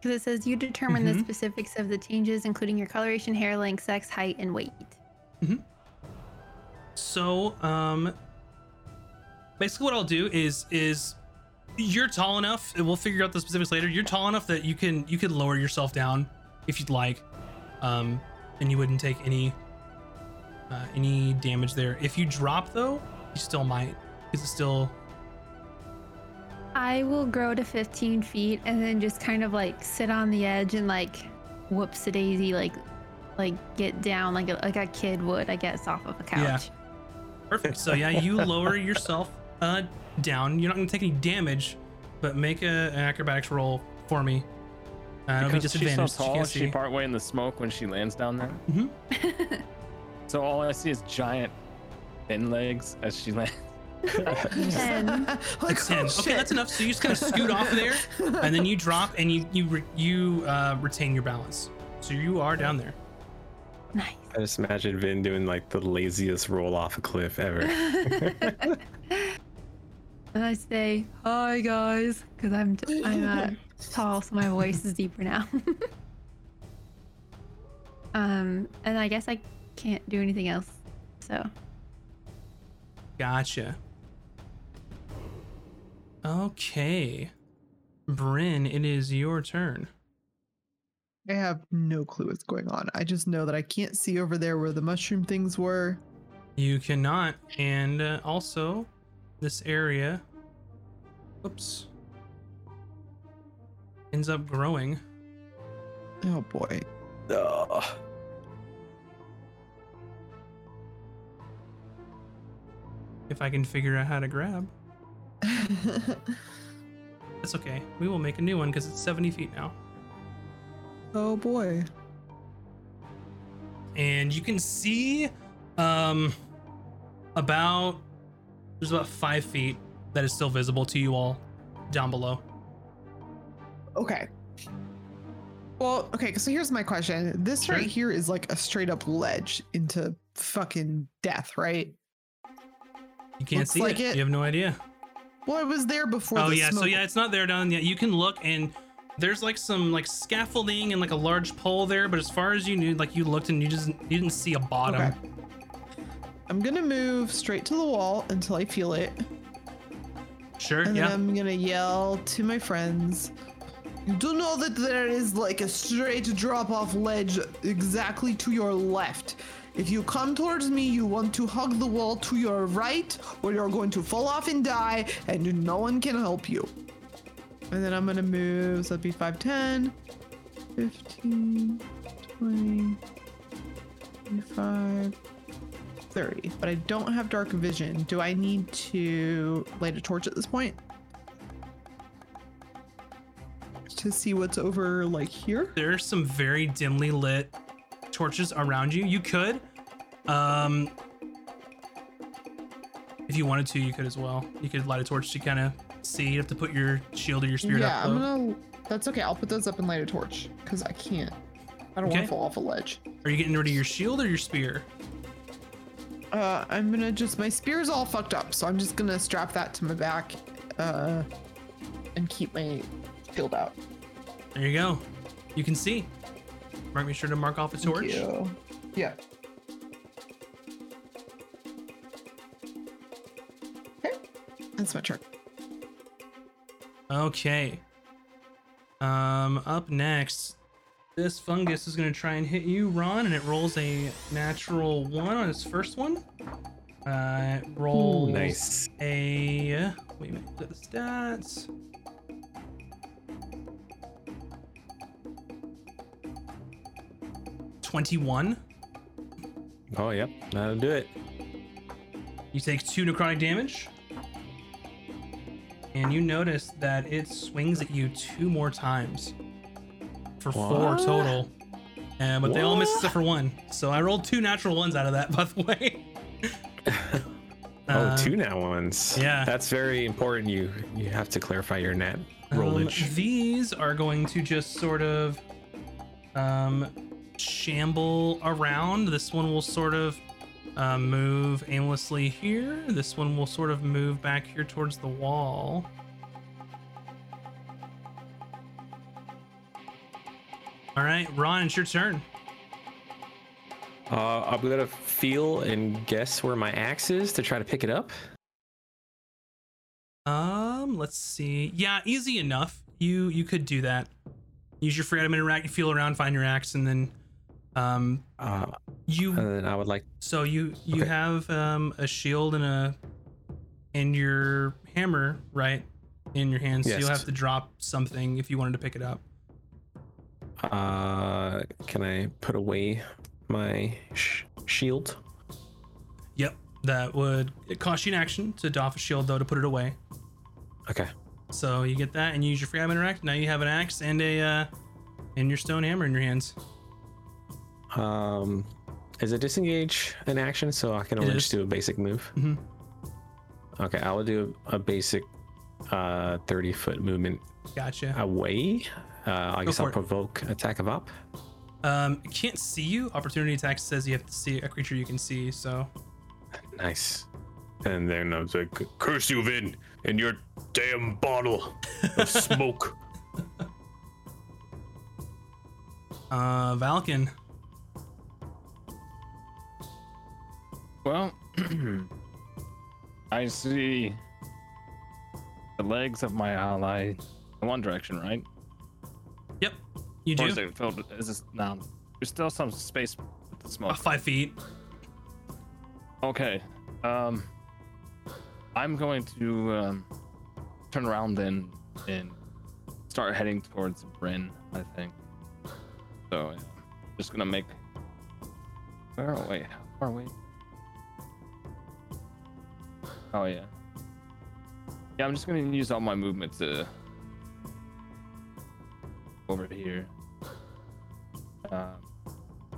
Because it says you determine the Mhm. specifics of the changes, including your coloration, hair length, sex, height, and weight. So, um, basically, what I'll do is is you're tall enough. and We'll figure out the specifics later. You're tall enough that you can you could lower yourself down if you'd like, um, and you wouldn't take any uh, any damage there. If you drop though, you still might because it's still I will grow to 15 feet and then just kind of like sit on the edge and like whoops a daisy, like like get down like a, like a kid would, I guess, off of a couch. Yeah. couch. perfect. So yeah, you lower yourself uh down. You're not gonna take any damage, but make a, an acrobatics roll for me. Uh, it'll be Because she's so you tall, can't is she see. partway in the smoke when she lands down there? Mhm. So all I see is giant thin legs as she lands. Ten. like, It's 10. oh, okay, shit. that's enough. So you just kind of scoot off there, and then you drop, and you you re- you uh, retain your balance. So you are down there. Nice. I just imagine Vin doing like the laziest roll off a cliff ever. And I say, "Hi guys," because I'm t- I'm uh, tall, so my voice is deeper now. um, and I guess I can't do anything else. So Gotcha. Okay, Bryn, it is your turn. I have no clue what's going on. I just know that I can't see over there where the mushroom things were. You cannot, and uh, also this area. Oops. Ends up growing. Oh boy. Ugh. If I can figure out how to grab, that's okay. We will make a new one because it's 70 feet now. oh boy. and you can see um about there's about five feet that is still visible to you all down below. Okay. Well, okay, so here's my question. This Sure. right here is like a straight up ledge into fucking death, right? You can't Looks see like it. it. You have no idea. Well, it was there before. oh the yeah, so yeah, it's not there down yet. You can look and there's like some like scaffolding and like a large pole there, but as far as you knew, like you looked and you just you didn't see a bottom. Okay. I'm gonna move straight to the wall until I feel it, Sure, and then. I'm gonna yell to my friends. You do know that there is like a straight drop off ledge exactly to your left. If you come towards me, you want to hug the wall to your right, or you're going to fall off and die, and no one can help you. And then I'm gonna move, so that'd be 5, 10, 15, 20, 25, 30. But I don't have dark vision. Do I need to light a torch at this point? To see what's over like here? There's some very dimly lit torches around you. You could, um, if you wanted to, you could as well. You could light a torch to kind of see. You have to put your shield or your spear yeah, up. I'm gonna. That's okay. I'll put those up and light a torch because I can't. I don't want to fall off a ledge. Are you getting rid of your shield or your spear? Uh, I'm gonna just. My spear's all fucked up, so I'm just gonna strap that to my back, uh, and keep my shield out. There you go. You can see. Mark me sure to mark off a Thank torch. you. Yeah. Okay, that's my turn. Okay. Um, up next, this fungus is gonna try and hit you, Ron, and it rolls a natural one on its first one. Uh, it rolls Nice. a wait a minute, look at the stats. Twenty-one. Oh, yep. That'll do it. You take two necrotic damage. And you notice that it swings at you two more times. For four total. Uh, but they all miss except for one. So I rolled two natural ones out of that, by the way. Oh, Uh, two nat ones. yeah. That's very important. You you have to clarify your nat um, rollage. these are going to just sort of um, shamble around. This one will sort of uh, move aimlessly here. This one will sort of move back here towards the wall. All right, Ron, it's your turn. Uh, I'm gonna feel and guess where my axe is to try to pick it up. Um, let's see. Yeah, easy enough. You you could do that. Use your free item interact. You feel around, find your axe, and then um Uh, you and then I would like. So you you Okay. have um, a shield and a and your hammer right in your hands. So you'll have to drop something if you wanted to pick it up. Uh, can I put away my sh- shield? Yep, that would it cost you an action to doff a shield though to put it away. Okay. So you get that and you use your free item interact. Now you have an axe and a uh, and your stone hammer in your hands. Um, is it disengage an action? So I can only just do a basic move. Mhm. Okay, I will do a basic uh 30 foot movement Gotcha. away. Uh, I guess I'll it. provoke attack of op. Um, can't see you. Opportunity attack says you have to see a creature you can see. So Nice. And then I was like, curse you, Vin, and your damn bottle of smoke. uh, Valken. Well, I see the legs of my ally in one direction, right? Yep, you Or is do. it filled? Is this now? There's still some space with the smoke. About five feet. Okay. Um, I'm going to um, turn around then and start heading towards Bryn. I think. So, yeah. just gonna make. Where are we? How far are we? Oh yeah. Yeah, I'm just gonna use all my movement to over here. Um,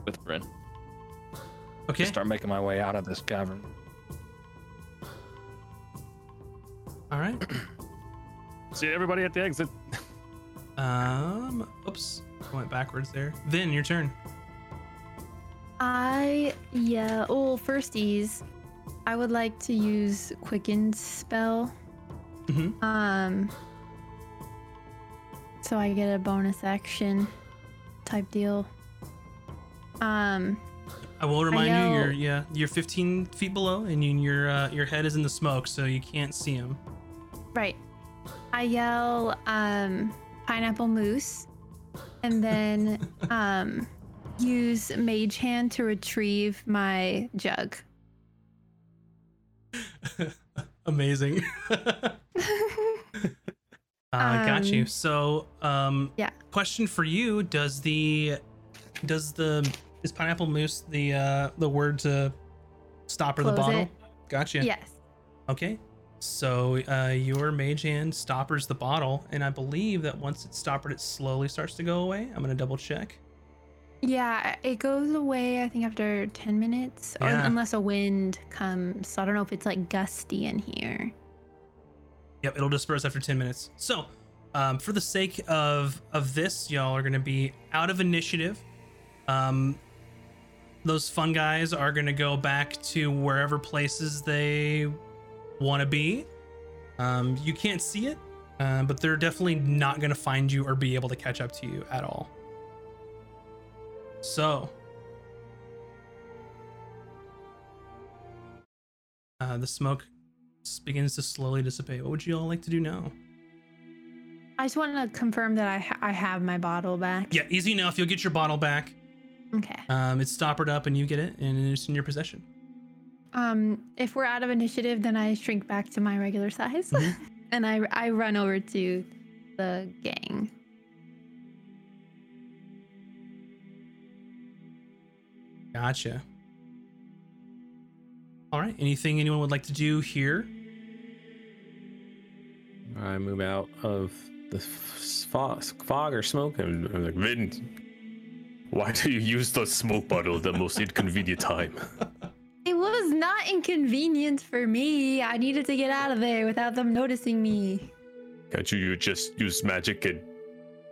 with Bryn. Okay. Start making my way out of this cavern. All right. See everybody at the exit. Um. Oops. I went backwards there. Then your turn. I yeah. Oh, firsties, I would like to use quicken spell. Mhm. Um. So I get a bonus action, type deal. Um. I will remind you, you're yeah, you're 15 feet below, and you, your uh, your head is in the smoke, so you can't see him. Right. I yell, um, pineapple moose, and then um, use mage hand to retrieve my jug. Amazing. uh, got you. Um, So, um, yeah. Question for you: Does the does the is pineapple moose the uh the word to stopper the Close bottle? it. Gotcha. Yes. Okay. So uh, your mage hand stoppers the bottle, and I believe that once it's stoppered, it slowly starts to go away. I'm gonna double check. Yeah, it goes away. I think after ten minutes, or unless a wind comes. So I don't know if it's like gusty in here. Yep, it'll disperse after 10 minutes. So, um, for the sake of of this, y'all are gonna be out of initiative. Um, those fun guys are gonna go back to wherever places they want to be. Um, you can't see it, uh, but they're definitely not gonna find you or be able to catch up to you at all. So, uh, the smoke begins to slowly dissipate. What would you all like to do now? I just want to confirm that I ha- I have my bottle back. Yeah, easy enough. You'll get your bottle back. Okay. Um, it's stoppered up, and you get it, and it's in your possession. Um, if we're out of initiative, then I shrink back to my regular size, Mhm. and I I run over to the gang. Gotcha. All right. Anything anyone would like to do here? I move out of the fog, fog or smoke, and I'm like, Vin, why do you use the smoke bottle at the most inconvenient time? It was not inconvenient for me. I needed to get out of there without them noticing me. Can't you just use magic and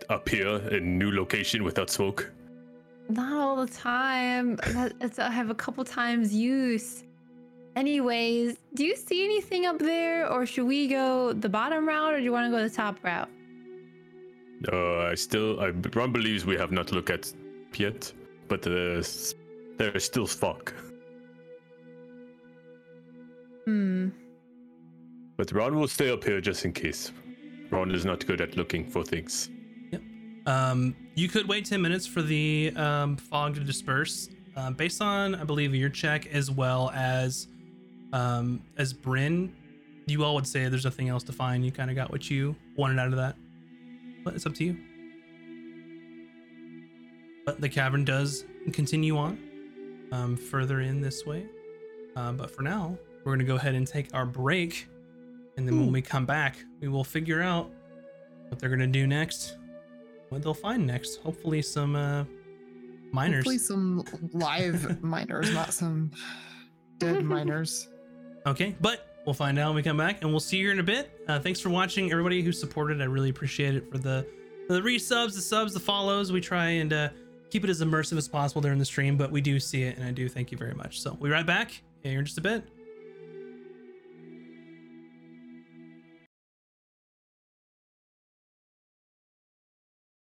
appear in new location without smoke? Not all the time. I have a couple times use. Anyways, do you see anything up there, or should we go the bottom route, or do you want to go the top route? Uh, I still, I, Ron believes we have not looked at yet, but uh, there is still fog. Hmm. But Ron will stay up here just in case. Ron is not good at looking for things. Um, you could wait 10 minutes for the um, fog to disperse. Uh, based on, I believe, your check as well as um, as Bryn, you all would say there's nothing else to find. You kind of got what you wanted out of that. But it's up to you. But the cavern does continue on um, further in this way. Uh, but for now, we're going to go ahead and take our break. And then when we come back, we will figure out what they're going to do next what they'll find next. Hopefully, some uh, miners. Hopefully some live miners, not some dead miners. Okay, but we'll find out when we come back, and we'll see you here in a bit. Uh, thanks for watching, everybody who supported. I really appreciate it for the for the resubs, the subs, the follows. We try and uh, keep it as immersive as possible during the stream, but we do see it, and I do thank you very much. So we'll be right back here in just a bit.